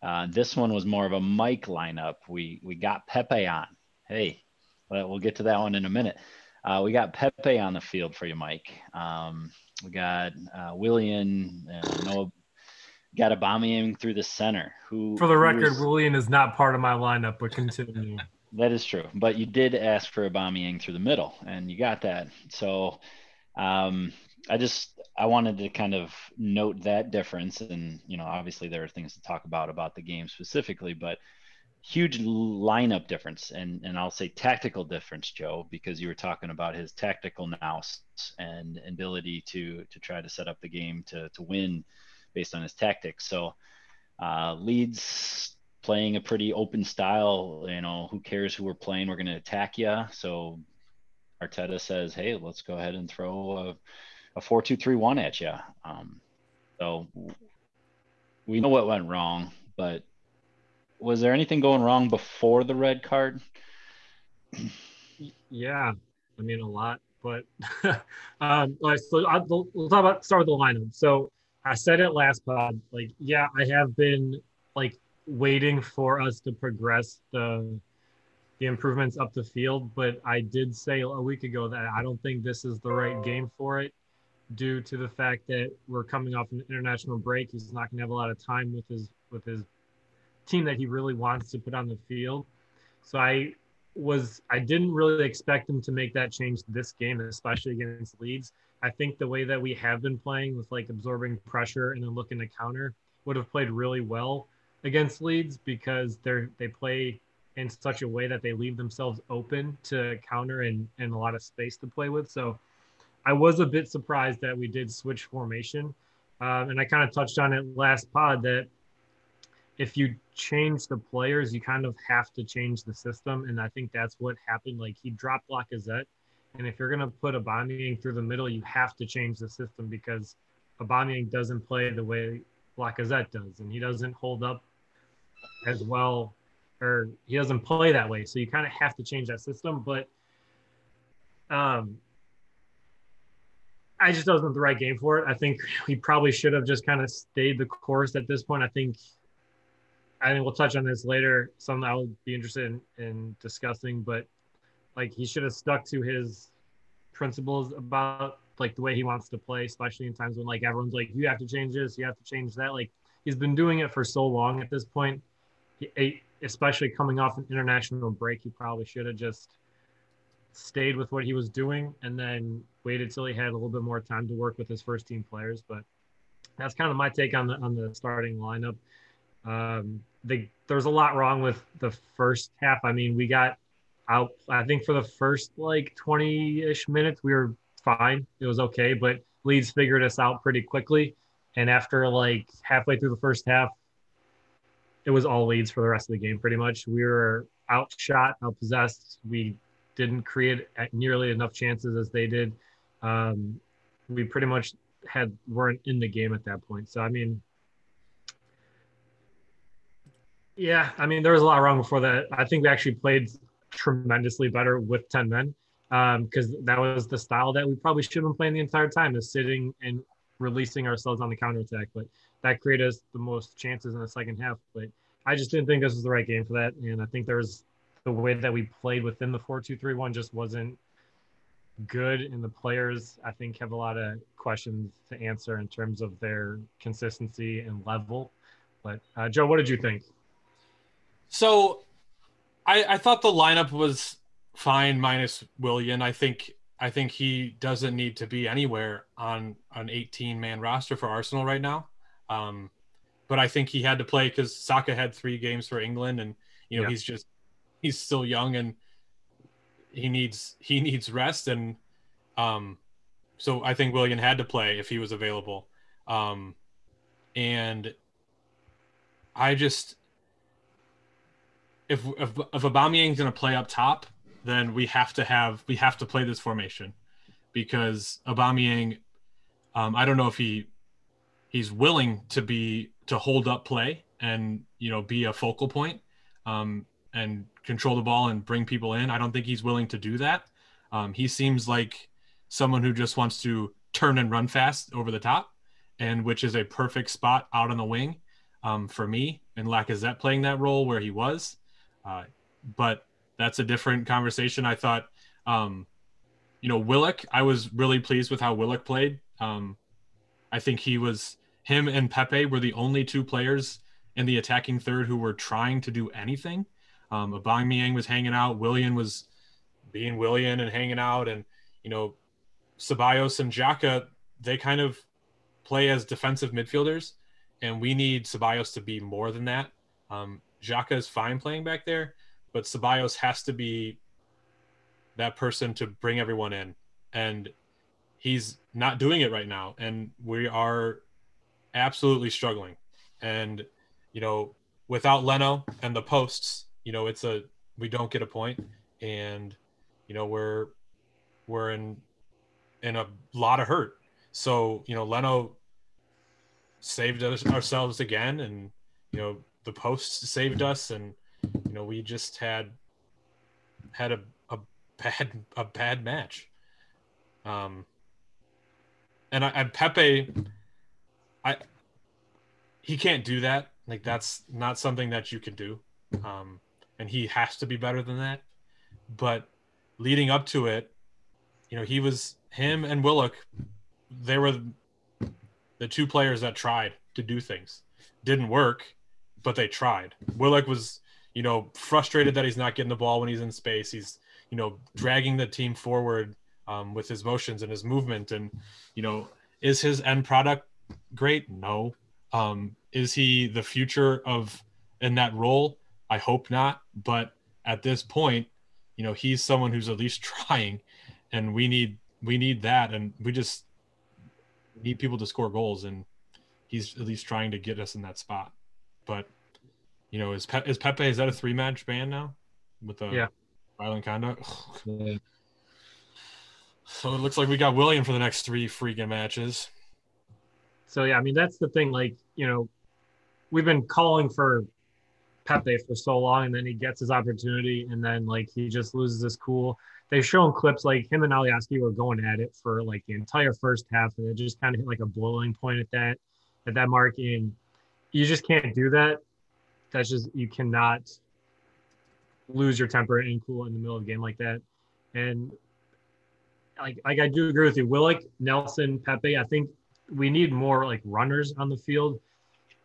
Uh, this one was more of a Mike lineup. We we got Pepe on. Hey well, we'll get to that one in a minute. Uh, we got Pepe on the field for you Mike. Um, we got uh, Willian Noah got Aubameyang through the center. Who, for the record, Willian is not part of my lineup, but continue. that is true, but you did ask for Aubameyang through the middle, and you got that. So, um, I just I wanted to kind of note that difference, and you know, obviously there are things to talk about about the game specifically, but huge lineup difference and and I'll say tactical difference Joe because you were talking about his tactical nous and ability to to try to set up the game to to win based on his tactics. So Uh, Leeds playing a pretty open style. You know, who cares who we're playing? We're going to attack you. So Arteta says, "Hey, let's go ahead and throw a, a four-two-three-one at you." Um, so we know what went wrong, but was there anything going wrong before the red card? yeah, I mean a lot, but um, so I'll, we'll talk about start with the lineup. So I said it last pod, like yeah, I have been like waiting for us to progress the the improvements up the field, but I did say a week ago that I don't think this is the right game for it due to the fact that we're coming off an international break. He's not going to have a lot of time with his with his team that he really wants to put on the field. So I was I didn't really expect him to make that change this game, especially against Leeds. I think the way that we have been playing with like absorbing pressure and then looking to counter would have played really well against Leeds because they're they play in such a way that they leave themselves open to counter and, and a lot of space to play with. So I was a bit surprised that we did switch formation. Um, and I kind of touched on it last pod that if you change the players, you kind of have to change the system. And I think that's what happened. Like he dropped Lacazette. And if you're going to put Aubameyang through the middle, you have to change the system because Aubameyang doesn't play the way Lacazette does. And he doesn't hold up as well, or he doesn't play that way. So you kind of have to change that system. But um, I just wasn't the right game for it. I think we probably should have just kind of stayed the course at this point. I think I think we'll touch on this later. Something I'll be interested in, in discussing, but like he should have stuck to his principles about like the way he wants to play, especially in times when like everyone's like, you have to change this, you have to change that. Like he's been doing it for so long at this point. He, especially coming off an international break, he probably should have just stayed with what he was doing and then waited till he had a little bit more time to work with his first team players. But that's kind of my take on the on the starting lineup. Um, the, there's a lot wrong with the first half. I mean, we got out, I think for the first like 20 ish minutes, we were fine. It was okay, but Leeds figured us out pretty quickly. And after like halfway through the first half, it was all Leeds for the rest of the game pretty much. We were outshot, outpossessed. We didn't create nearly enough chances as they did. Um, we pretty much had weren't in the game at that point. So I mean, yeah, I mean, there was a lot wrong before that. I think we actually played tremendously better with 10 men because um, that was the style that we probably should have been playing the entire time is sitting and releasing ourselves on the counter attack. But that created us the most chances in the second half. But I just didn't think this was the right game for that. And I think there was the way that we played within the 4 2 3 1 just wasn't good. And the players, I think, have a lot of questions to answer in terms of their consistency and level. But uh, Joe, what did you think? So I, I thought the lineup was fine minus Willian. I think I think he doesn't need to be anywhere on an 18 man roster for Arsenal right now. Um, but I think he had to play because Saka had three games for England, and you know yeah. he's just he's still young and he needs he needs rest, and um, so I think Willian had to play if he was available. Um, and I just if if if Aubameyang's going to play up top, then we have to have we have to play this formation because Aubameyang, um, I don't know if he he's willing to be to hold up play and you know be a focal point um, and control the ball and bring people in. I don't think he's willing to do that. Um, he seems like someone who just wants to turn and run fast over the top, and which is a perfect spot out on the wing um, for me. And Lacazette playing that role where he was. Uh, but that's a different conversation. I thought, um, you know, Willock, I was really pleased with how Willock played. Um, I think he was, him and Pepe were the only two players in the attacking third who were trying to do anything. Um, Aubameyang was hanging out. Willian was being Willian and hanging out. And, you know, Ceballos and Xhaka, they kind of play as defensive midfielders. And we need Ceballos to be more than that. Um, Xhaka is fine playing back there, but Ceballos has to be that person to bring everyone in. And he's not doing it right now. And we are absolutely struggling. And you know, without Leno and the posts, you know, it's a we don't get a point, and you know we're we're in in a lot of hurt. So you know, Leno saved us ourselves again, and you know the post saved us, and you know we just had had a, a bad a bad match. Um, and I, and Pepe, I he can't do that. Like that's not something that you can do. Um, and he has to be better than that. But leading up to it, you know, he was him and Willock. They were the two players that tried to do things. Didn't work, but they tried. Willock was, you know, frustrated that he's not getting the ball when he's in space. He's, you know, dragging the team forward um, with his motions and his movement. And, you know, is his end product great? No. Um, is he the future of in that role? I hope not. But at this point, you know, he's someone who's at least trying, and we need we need that, and we just need people to score goals, and he's at least trying to get us in that spot. But you know, is Pe- is Pepe is that a three match ban now with the yeah. violent conduct? yeah. So it looks like we got Willian for the next three freaking matches. So yeah, I mean that's the thing. Like you know, we've been calling for Pepe for so long, and then he gets his opportunity, and then like he just loses his cool. They've shown clips like him and Alioski were going at it for like the entire first half, and it just kind of hit like a boiling point at that at that mark. And you just can't do that. That's just you cannot lose your temper and cool in the middle of a game like that. And like like I do agree with you, Willock, Nelson, Pepe. I think we need more like runners on the field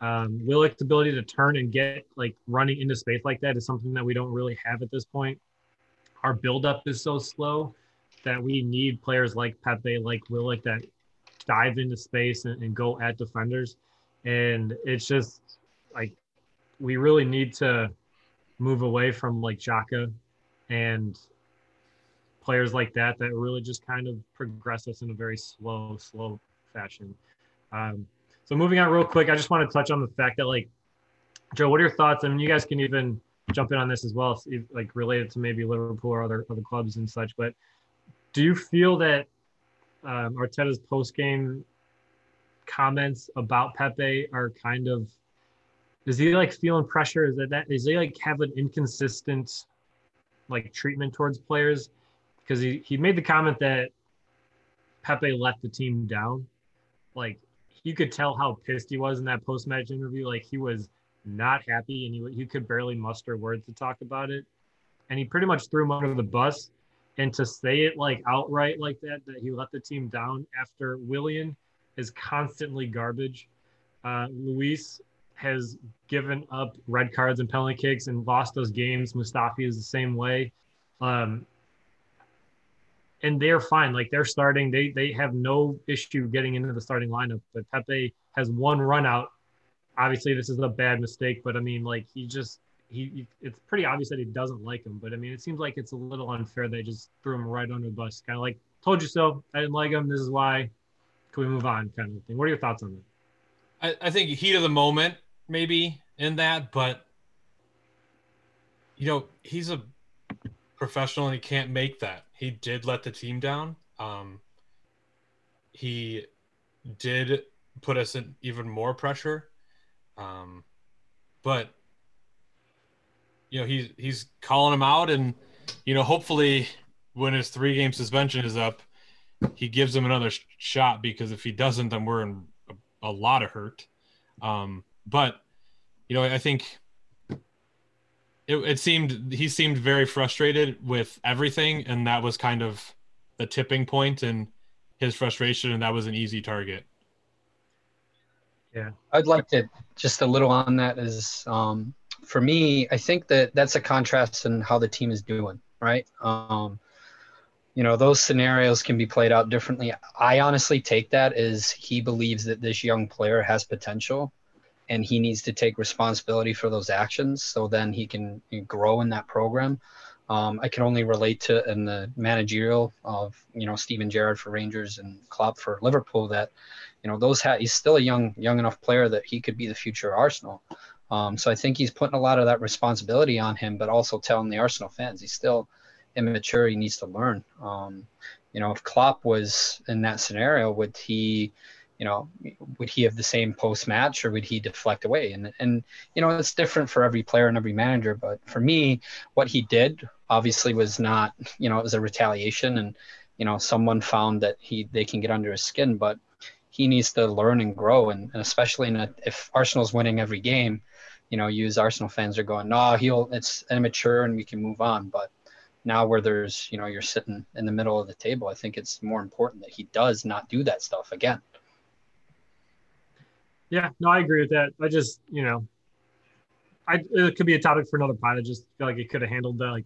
um, Willock's ability to turn and get like running into space like that is something that we don't really have at this point. Our buildup is so slow that we need players like Pepe, like Willock, that dive into space and, and go at defenders. And it's just like we really need to move away from like Xhaka and players like that that really just kind of progress us in a very slow, slow fashion. Um, so moving on real quick, I just want to touch on the fact that like Joe, what are your thoughts? I mean, you guys can even jump in on this as well, like related to maybe Liverpool or other other clubs and such. But do you feel that um, Arteta's post game comments about Pepe are kind of is he like feeling pressure? Is that that is he like have an inconsistent like treatment towards players? Because he, he made the comment that Pepe let the team down. Like you could tell how pissed he was in that post match interview. Like he was not happy and he, he could barely muster words to talk about it. And he pretty much threw him under the bus. And to say it like outright like that, that he let the team down after Willian is constantly garbage. Uh, Luiz has given up red cards and penalty kicks and lost those games. Mustafi is the same way. Um, and they're fine. Like they're starting, they they have no issue getting into the starting lineup. But Pepe has one run out. Obviously, this is a bad mistake, but I mean, like he just he, it's pretty obvious that he doesn't like him. But I mean, it seems like it's a little unfair. They just threw him right under the bus, kind of like told you so. I didn't like him. This is why. Can we move on? Kind of thing. What are your thoughts on that? I, I think heat of the moment, maybe in that, but you know, he's a professional and he can't make that he did let the team down. Um, he did put us in even more pressure. Um, but you know, he's he's calling him out and you know, hopefully when his three game suspension is up, he gives him another sh- shot because if he doesn't, then we're in a, a lot of hurt. Um, but you know, I think it, it seemed he seemed very frustrated with everything, and that was kind of the tipping point in his frustration, and that was an easy target. Yeah, I'd like to just a little on that is um, for me. I think that that's a contrast in how the team is doing. Right. Um, you know those scenarios can be played out differently i honestly take that as he believes that this young player has potential and he needs to take responsibility for those actions so then he can grow in that program um, I can only relate to in the managerial of you know Steven Gerrard for Rangers and Klopp for Liverpool that you know those ha- he's still a young young enough player that he could be the future Arsenal. Um, so I think he's putting a lot of that responsibility on him, but also telling the Arsenal fans he's still immature. He needs to learn. Um, you know, if Klopp was in that scenario, would he, you know, would he have the same post match or would he deflect away? And and you know, it's different for every player and every manager. But for me, what he did obviously was not, you know, it was a retaliation, and you know, someone found that he they can get under his skin, but he needs to learn and grow, and, and especially a, if Arsenal's winning every game, you know, use Arsenal fans are going, no, he'll it's immature and we can move on, but now where there's you know you're sitting in the middle of the table i think it's more important that he does not do that stuff again. Yeah no i agree with that. I just you know i it could be a topic for another pod. I just feel like it could have handled that like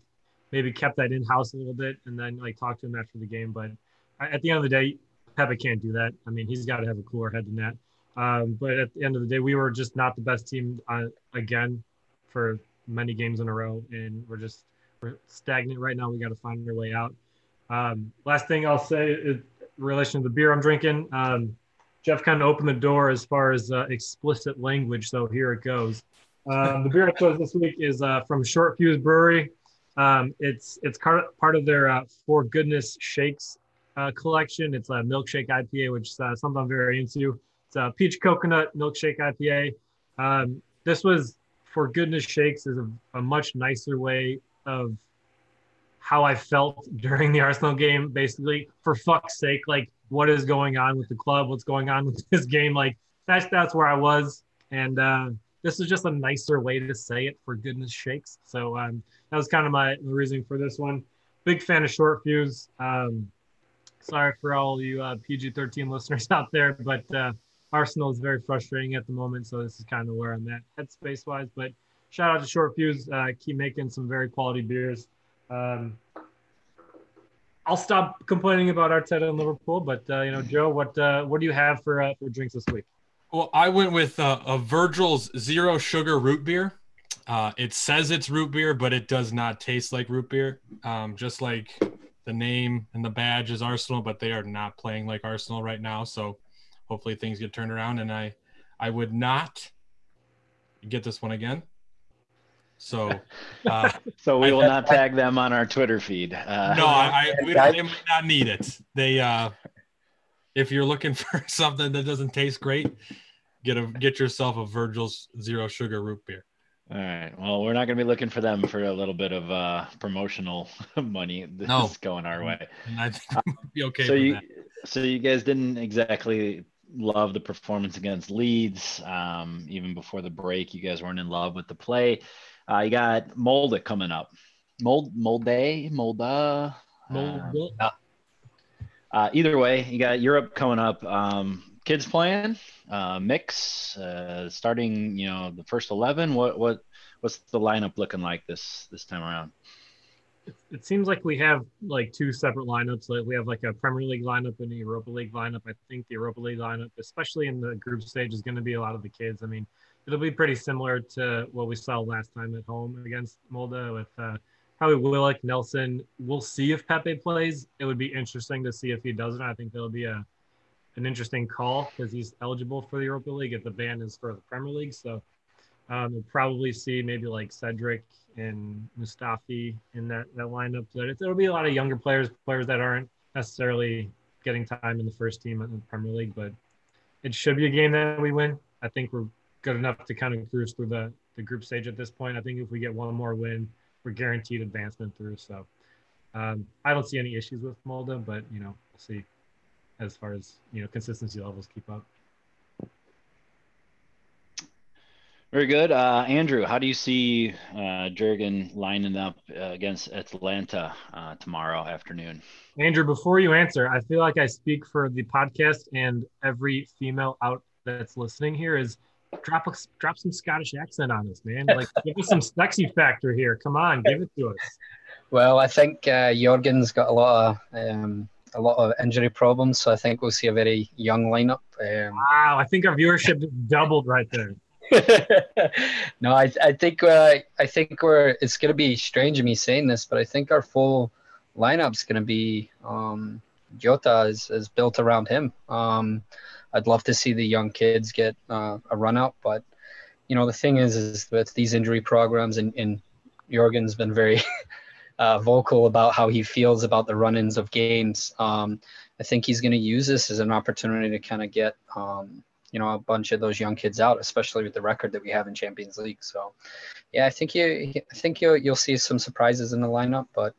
maybe kept that in house a little bit and then like talk to him after the game. But at the end of the day Pepe can't do that. I mean he's got to have a cooler head than that. Um, but at the end of the day we were just not the best team uh, again for many games in a row and we're just we're stagnant right now. We got to find our way out. Um, last thing I'll say is relation to the beer I'm drinking. Um, Jeff kind of opened the door as far as uh, explicit language, so here it goes. Um, the beer I chose this week is uh, from Short Fuse Brewery. Um, it's it's part of their uh, For Goodness Shakes uh, collection. It's a milkshake IPA, which is uh, something I'm very into. It's a peach coconut milkshake IPA. Um, this was For Goodness Shakes is a, a much nicer way of how I felt during the Arsenal game. Basically, for fuck's sake, like what is going on with the club? What's going on with this game? Like that's that's where I was, and uh, this is just a nicer way to say it. For goodness sakes, so um, that was kind of my reasoning for this one. Big fan of short fuse. Um, sorry for all you uh, PG-13 listeners out there, but uh, Arsenal is very frustrating at the moment. So this is kind of where I'm at headspace wise. But shout out to Short Fuse. Uh, keep making some very quality beers. Um, I'll stop complaining about Arteta and Liverpool, but uh, you know, Joe, what uh, what do you have for uh, for drinks this week? Well, I went with uh, a Virgil's zero sugar root beer. Uh, it says it's root beer, but it does not taste like root beer. Um, just like the name and the badge is Arsenal, but they are not playing like Arsenal right now. So hopefully things get turned around. And I, I would not get this one again. So, uh, so we will not tag them on our Twitter feed. Uh, no, I, I we don't, they might not need it. They, uh, if you're looking for something that doesn't taste great, get a get yourself a Virgil's zero sugar root beer. All right. Well, we're not going to be looking for them for a little bit of uh, promotional money. This no. is going our way. I think we might be okay. So you, that. so you guys didn't exactly love the performance against Leeds. Um, even before the break, you guys weren't in love with the play. Uh, you got Molde coming up. Mold, Molde, Molda. Molde. Uh, uh, either way, you got Europe coming up. Um, kids playing, uh, mix, uh, starting. You know, the first eleven. What what what's the lineup looking like this this time around? It, it seems like we have like two separate lineups. Like we have like a Premier League lineup and a Europa League lineup. I think the Europa League lineup, especially in the group stage, is going to be a lot of the kids. I mean, it'll be pretty similar to what we saw last time at home against Molde with uh, probably Willock, Nelson. We'll see if Pepe plays. It would be interesting to see if he doesn't. I think there'll be a an interesting call because he's eligible for the Europa League if the ban is for the Premier League. So um, we'll probably see maybe like Cedric and Mustafi in that, that lineup. But it'll be a lot of younger players, players that aren't necessarily getting time in the first team in the Premier League. But it should be a game that we win. I think we're good enough to kind of cruise through the, the group stage at this point. I think if we get one more win, we're guaranteed advancement through. So um, I don't see any issues with Molde, but you know, we'll see as far as you know consistency levels keep up. Very good, uh, Andrew. How do you see uh, Jurgen lining up uh, against Atalanta uh, tomorrow afternoon? Andrew, before you answer, I feel like I speak for the podcast and every female out that's listening here. Is drop a, drop some Scottish accent on us, man. Like give us some sexy factor here. Come on, give it to us. Well, I think uh, Jurgen's got a lot of um, a lot of injury problems, so I think we'll see a very young lineup. Um, wow, I think our viewership doubled right there. no, I, I think uh, I think we're. It's going to be strange of me saying this, but I think our full lineup's going to be um, Jota is, is built around him. Um, I'd love to see the young kids get uh, a run out, but you know, the thing is, is with these injury programs, and, and Jurgen's been very uh, vocal about how he feels about the run-ins of games. Um, I think he's going to use this as an opportunity to kind of get, um, you know, a bunch of those young kids out, especially with the record that we have in Champions League. So, yeah, I think you, I think you'll you'll see some surprises in the lineup, but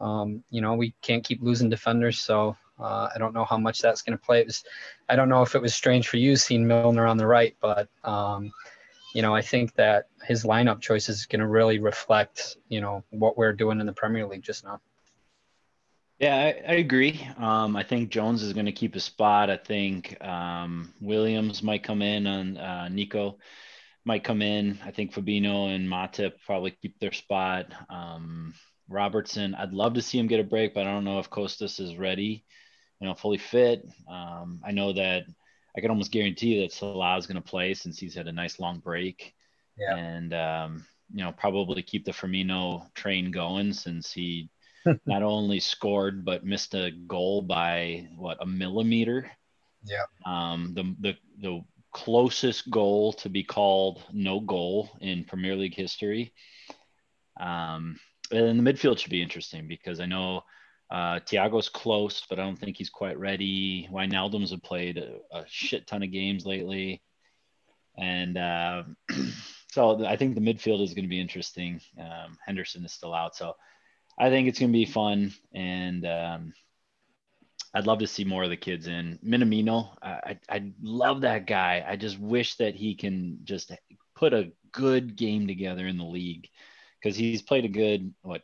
um, you know, we can't keep losing defenders, so uh, I don't know how much that's going to play. Was, I don't know if it was strange for you seeing Milner on the right, but um, you know, I think that his lineup choice is going to really reflect, you know, what we're doing in the Premier League just now. Yeah, I, I agree. Um, I think Jones is going to keep a spot. I think um, Williams might come in on uh, Neco might come in. I think Fabinho and Matip probably keep their spot. Um, Robertson, I'd love to see him get a break, but I don't know if Costas is ready, you know, fully fit. Um, I know that I can almost guarantee that Salah is going to play since he's had a nice long break. Yeah. And, um, you know, probably keep the Firmino train going since he not only scored but missed a goal by what a millimeter. Yeah. Um, the the the closest goal to be called no goal in Premier League history. Um, and the midfield should be interesting because I know uh, Thiago's close, but I don't think he's quite ready. Wijnaldum's have played a, a shit ton of games lately, and uh, so I think the midfield is going to be interesting. Um, Henderson is still out, so I think it's going to be fun, and um, I'd love to see more of the kids in Minamino. I, I I love that guy. I just wish that he can just put a good game together in the league because he's played a good what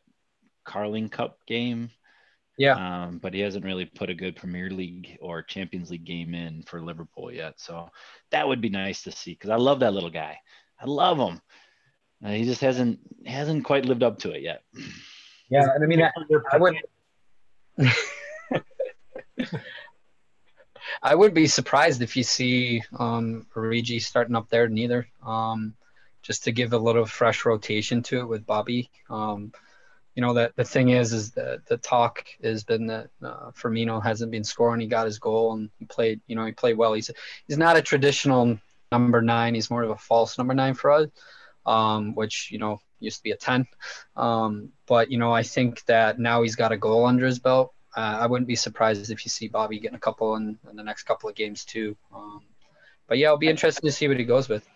Carling Cup game. Yeah. Um, but he hasn't really put a good Premier League or Champions League game in for Liverpool yet. So that would be nice to see because I love that little guy. I love him. Uh, he just hasn't hasn't quite lived up to it yet. Yeah, and I mean, I, I would. I would be surprised if you see um, Origi starting up there neither. Um, just to give a little fresh rotation to it with Bobby. Um, you know that the thing is, is that the talk has been that uh, Firmino hasn't been scoring. He got his goal and he played. You know, he played well. He's he's not a traditional number nine. He's more of a false number nine for us, um, which you know used to be a ten. Um, but you know, I think that now he's got a goal under his belt. Uh, I wouldn't be surprised if you see Bobby getting a couple in, in the next couple of games too. Um, but yeah, it'll be interesting to see what he goes with.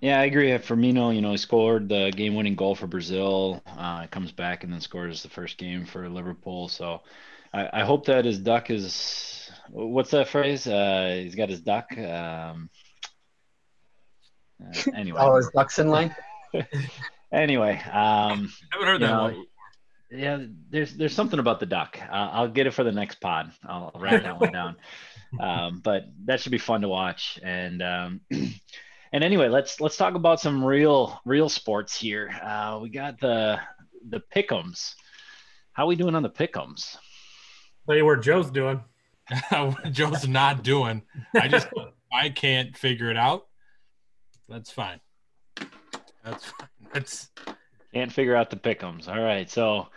Yeah, I agree. Firmino, you know, he scored the game-winning goal for Brazil. Uh, comes back and then scores the first game for Liverpool. So I, I hope that his duck is what's that phrase? Uh, he's got his duck. Um, uh, anyway. oh, his ducks in line. anyway, um, I haven't heard that know, one. Yeah, there's there's something about the duck. Uh, I'll get it for the next pod. I'll write that one down. Um, but that should be fun to watch. And um, and anyway, let's let's talk about some real real sports here. Uh, we got the the pickums. How are we doing on the pickums? Tell you where Joe's doing. Joe's not doing. I just I can't figure it out. That's fine. That's fine. That's Can't figure out the pickums. All right, so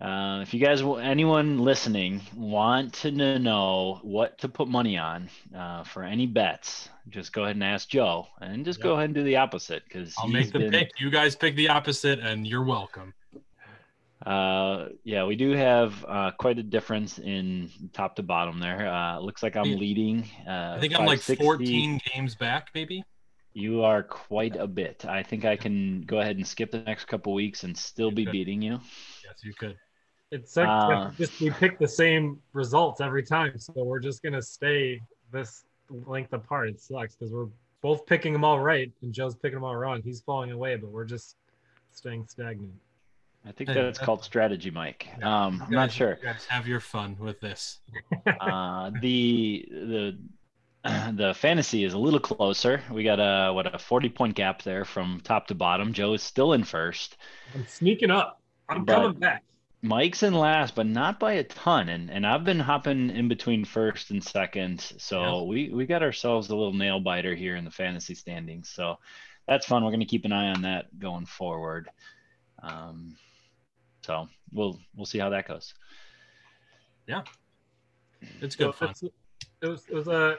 uh, if you guys, anyone listening, want to know what to put money on uh, for any bets, just go ahead and ask Joe, and just Yep. go ahead and do the opposite because I'll make the pick. You guys pick the opposite, and you're welcome. Uh, yeah, we do have uh, quite a difference in top to bottom there. Uh, looks like I'm leading. Uh, I think I'm like 14 games back, maybe. You are quite a bit. I think I can go ahead and skip the next couple weeks and still You be could. beating you. Yes, you could. It's like Uh, just we pick the same results every time, so we're just gonna stay this length apart. It sucks because we're both picking them all right, and Joe's picking them all wrong. He's falling away, but we're just staying stagnant. I think Hey, that's called strategy, Mike. Yeah. Um, I'm not sure. You guys have your fun with this. Uh, the the the fantasy is a little closer. We got a what a 40 point gap there from top to bottom. Joe is still in first. I'm sneaking up. I'm But- coming back. Mike's in last, but not by a ton. And and I've been hopping in between first and second. So Yeah. we we got ourselves a little nail biter here in the fantasy standings. So that's fun. We're gonna keep an eye on that going forward. Um, so we'll we'll see how that goes. Yeah, it's So good fun. it's- It was it was a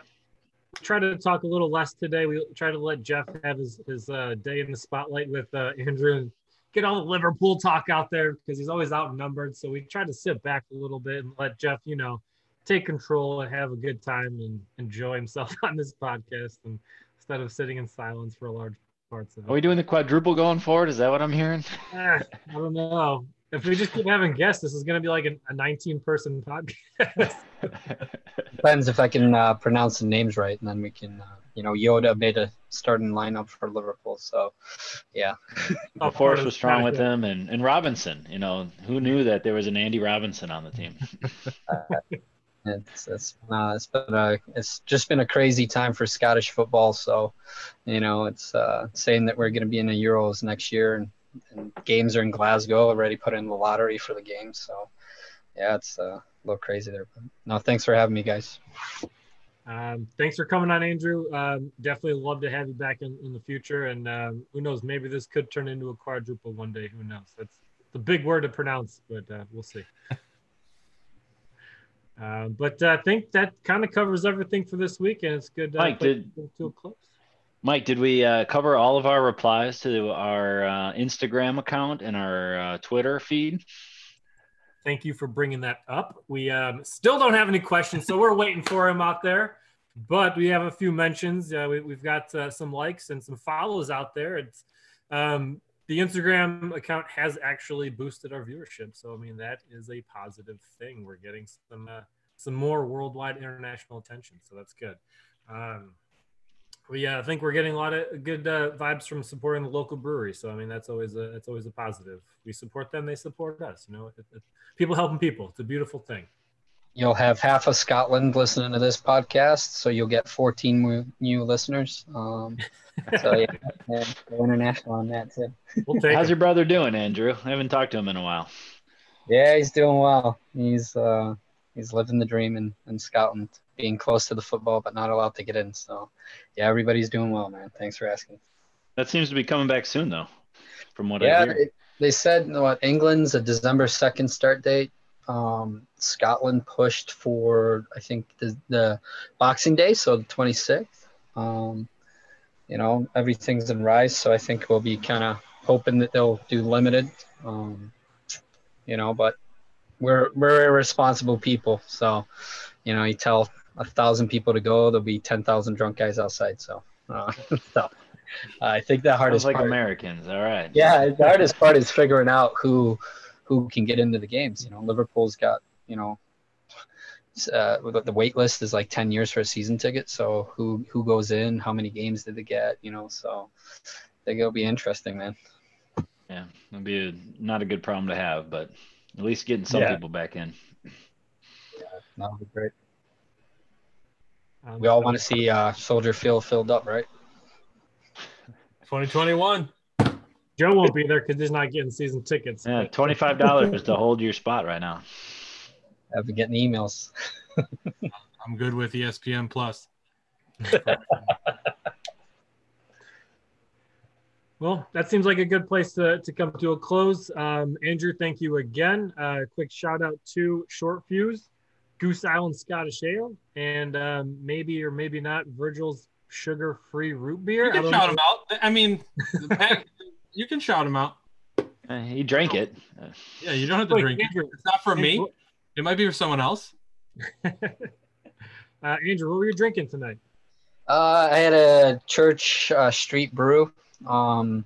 try to talk a little less today. We try to let Jeff have his his uh, day in the spotlight with uh, Andrew and get all the Liverpool talk out there because he's always outnumbered. So we try to sit back a little bit and let Jeff, you know, take control and have a good time and enjoy himself on this podcast and instead of sitting in silence for a large parts of it. Are we doing the quadruple going forward? Is that what I'm hearing? Ah, I don't know. If we just keep having guests, this is going to be like an, a 19 person podcast. Depends if I can uh, pronounce the names right, and then we can. Uh, you know, Yoda made a starting lineup for Liverpool, so yeah. the force was strong with him, and and Robinson. You know, who knew that there was an Andy Robinson on the team? It's it's, uh, it's been a, it's just been a crazy time for Scottish football. So, you know, it's uh, saying that we're going to be in the Euros next year, and, and, games are in Glasgow. Already put in the lottery for the games. So, yeah, it's uh, a little crazy there. But no, thanks for having me, guys. Um, thanks for coming on, Andrew. Um, definitely love to have you back in, in the future. And um, who knows, maybe this could turn into a quadruple one day. Who knows? That's the big word to pronounce, but uh, we'll see. Uh, but uh, I think that kind of covers everything for this week, and it's good. Uh, Mike, did to a close. Mike, did we uh, cover all of our replies to our uh, Instagram account and our uh, Twitter feed? Thank you for bringing that up. We um, still don't have any questions, so we're waiting for him out there. But we have a few mentions. we, have got some likes and some follows out there. It's um, the Instagram account has actually boosted our viewership. So I mean that is a positive thing. We're getting some uh, some more worldwide international attention. So that's good. Um, we yeah, I think we're getting a lot of good uh, vibes from supporting the local brewery. So I mean that's always a that's always a positive. We support them, they support us. You know, it, it, people helping people. It's a beautiful thing. You'll have half of Scotland listening to this podcast, so you'll get 14 new, new listeners. Um, so yeah, yeah, go international on that too. We'll How's your brother doing, Andrew? I haven't talked to him in a while. Yeah, he's doing well. He's uh, he's living the dream in, in Scotland, being close to the football but not allowed to get in. So yeah, everybody's doing well, man. Thanks for asking. That seems to be coming back soon, though, from what yeah, I hear. They, they said what England's a December second start date. Um, Scotland pushed for I think the, the Boxing Day, so the 26th. Um, you know, everything's in rise. So I think we'll be kind of hoping that they'll do limited. Um, you know, but we're we're irresponsible people. So, you know, you tell a thousand people to go, there'll be ten thousand drunk guys outside. So, uh, so I think the hardest Sounds like part, Americans. All right. Yeah, the hardest part is figuring out who who can get into the games. You know, Liverpool's got you know uh, the wait list is like 10 years for a season ticket. So who, who goes in, how many games did they get, you know, so I think it'll be interesting, man. Yeah. It'll be a, not a good problem to have, but at least getting some yeah. people back in. Yeah, that'll be great. Um, we all want to see uh, Soldier Field filled up, right? 2021. Joe won't be there because he's not getting season tickets. Yeah, twenty-five dollars to hold your spot right now. I've been getting emails. I'm good with ESPN Plus. well, that seems like a good place to, to come to a close. Um, Andrew, thank you again. Uh, quick shout out to Short Fuse, Goose Island Scottish Ale, and um, maybe or maybe not Virgil's sugar free root beer. You can shout him out. I mean, you can shout him out. Uh, he drank it. Yeah, you don't have to Wait, drink Andrew, it. It's not for me. It might be for someone else. uh, Andrew, what were you drinking tonight? Uh, I had a church uh, street brew. Um,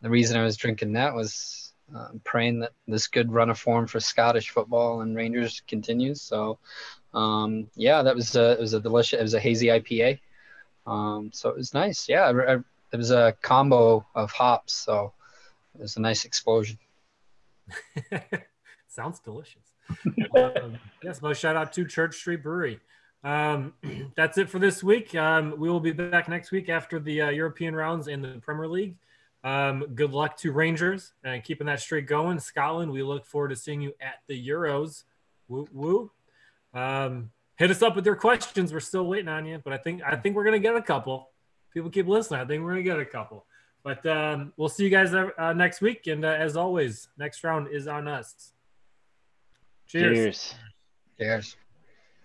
the reason I was drinking that was uh, praying that this good run of form for Scottish football and Rangers continues. So, um, yeah, that was a, it was a delicious. It was a hazy IPA. Um, so it was nice. Yeah, I, I, it was a combo of hops. So it was a nice explosion. Sounds delicious um, yes, well, shout out to Church Street Brewery. Um, that's it for this week. Um, we will be back next week after the uh, European rounds in the Premier League. Um, good luck to Rangers and keeping that streak going. Scotland, we look forward to seeing you at the Euros. Woo woo. Um, hit us up with your questions. We're still waiting on you, but I think I think we're gonna get a couple. People keep listening. I think we're gonna get a couple. But um, we'll see you guys uh, next week. And uh, as always, next round is on us. Cheers. Cheers. Cheers.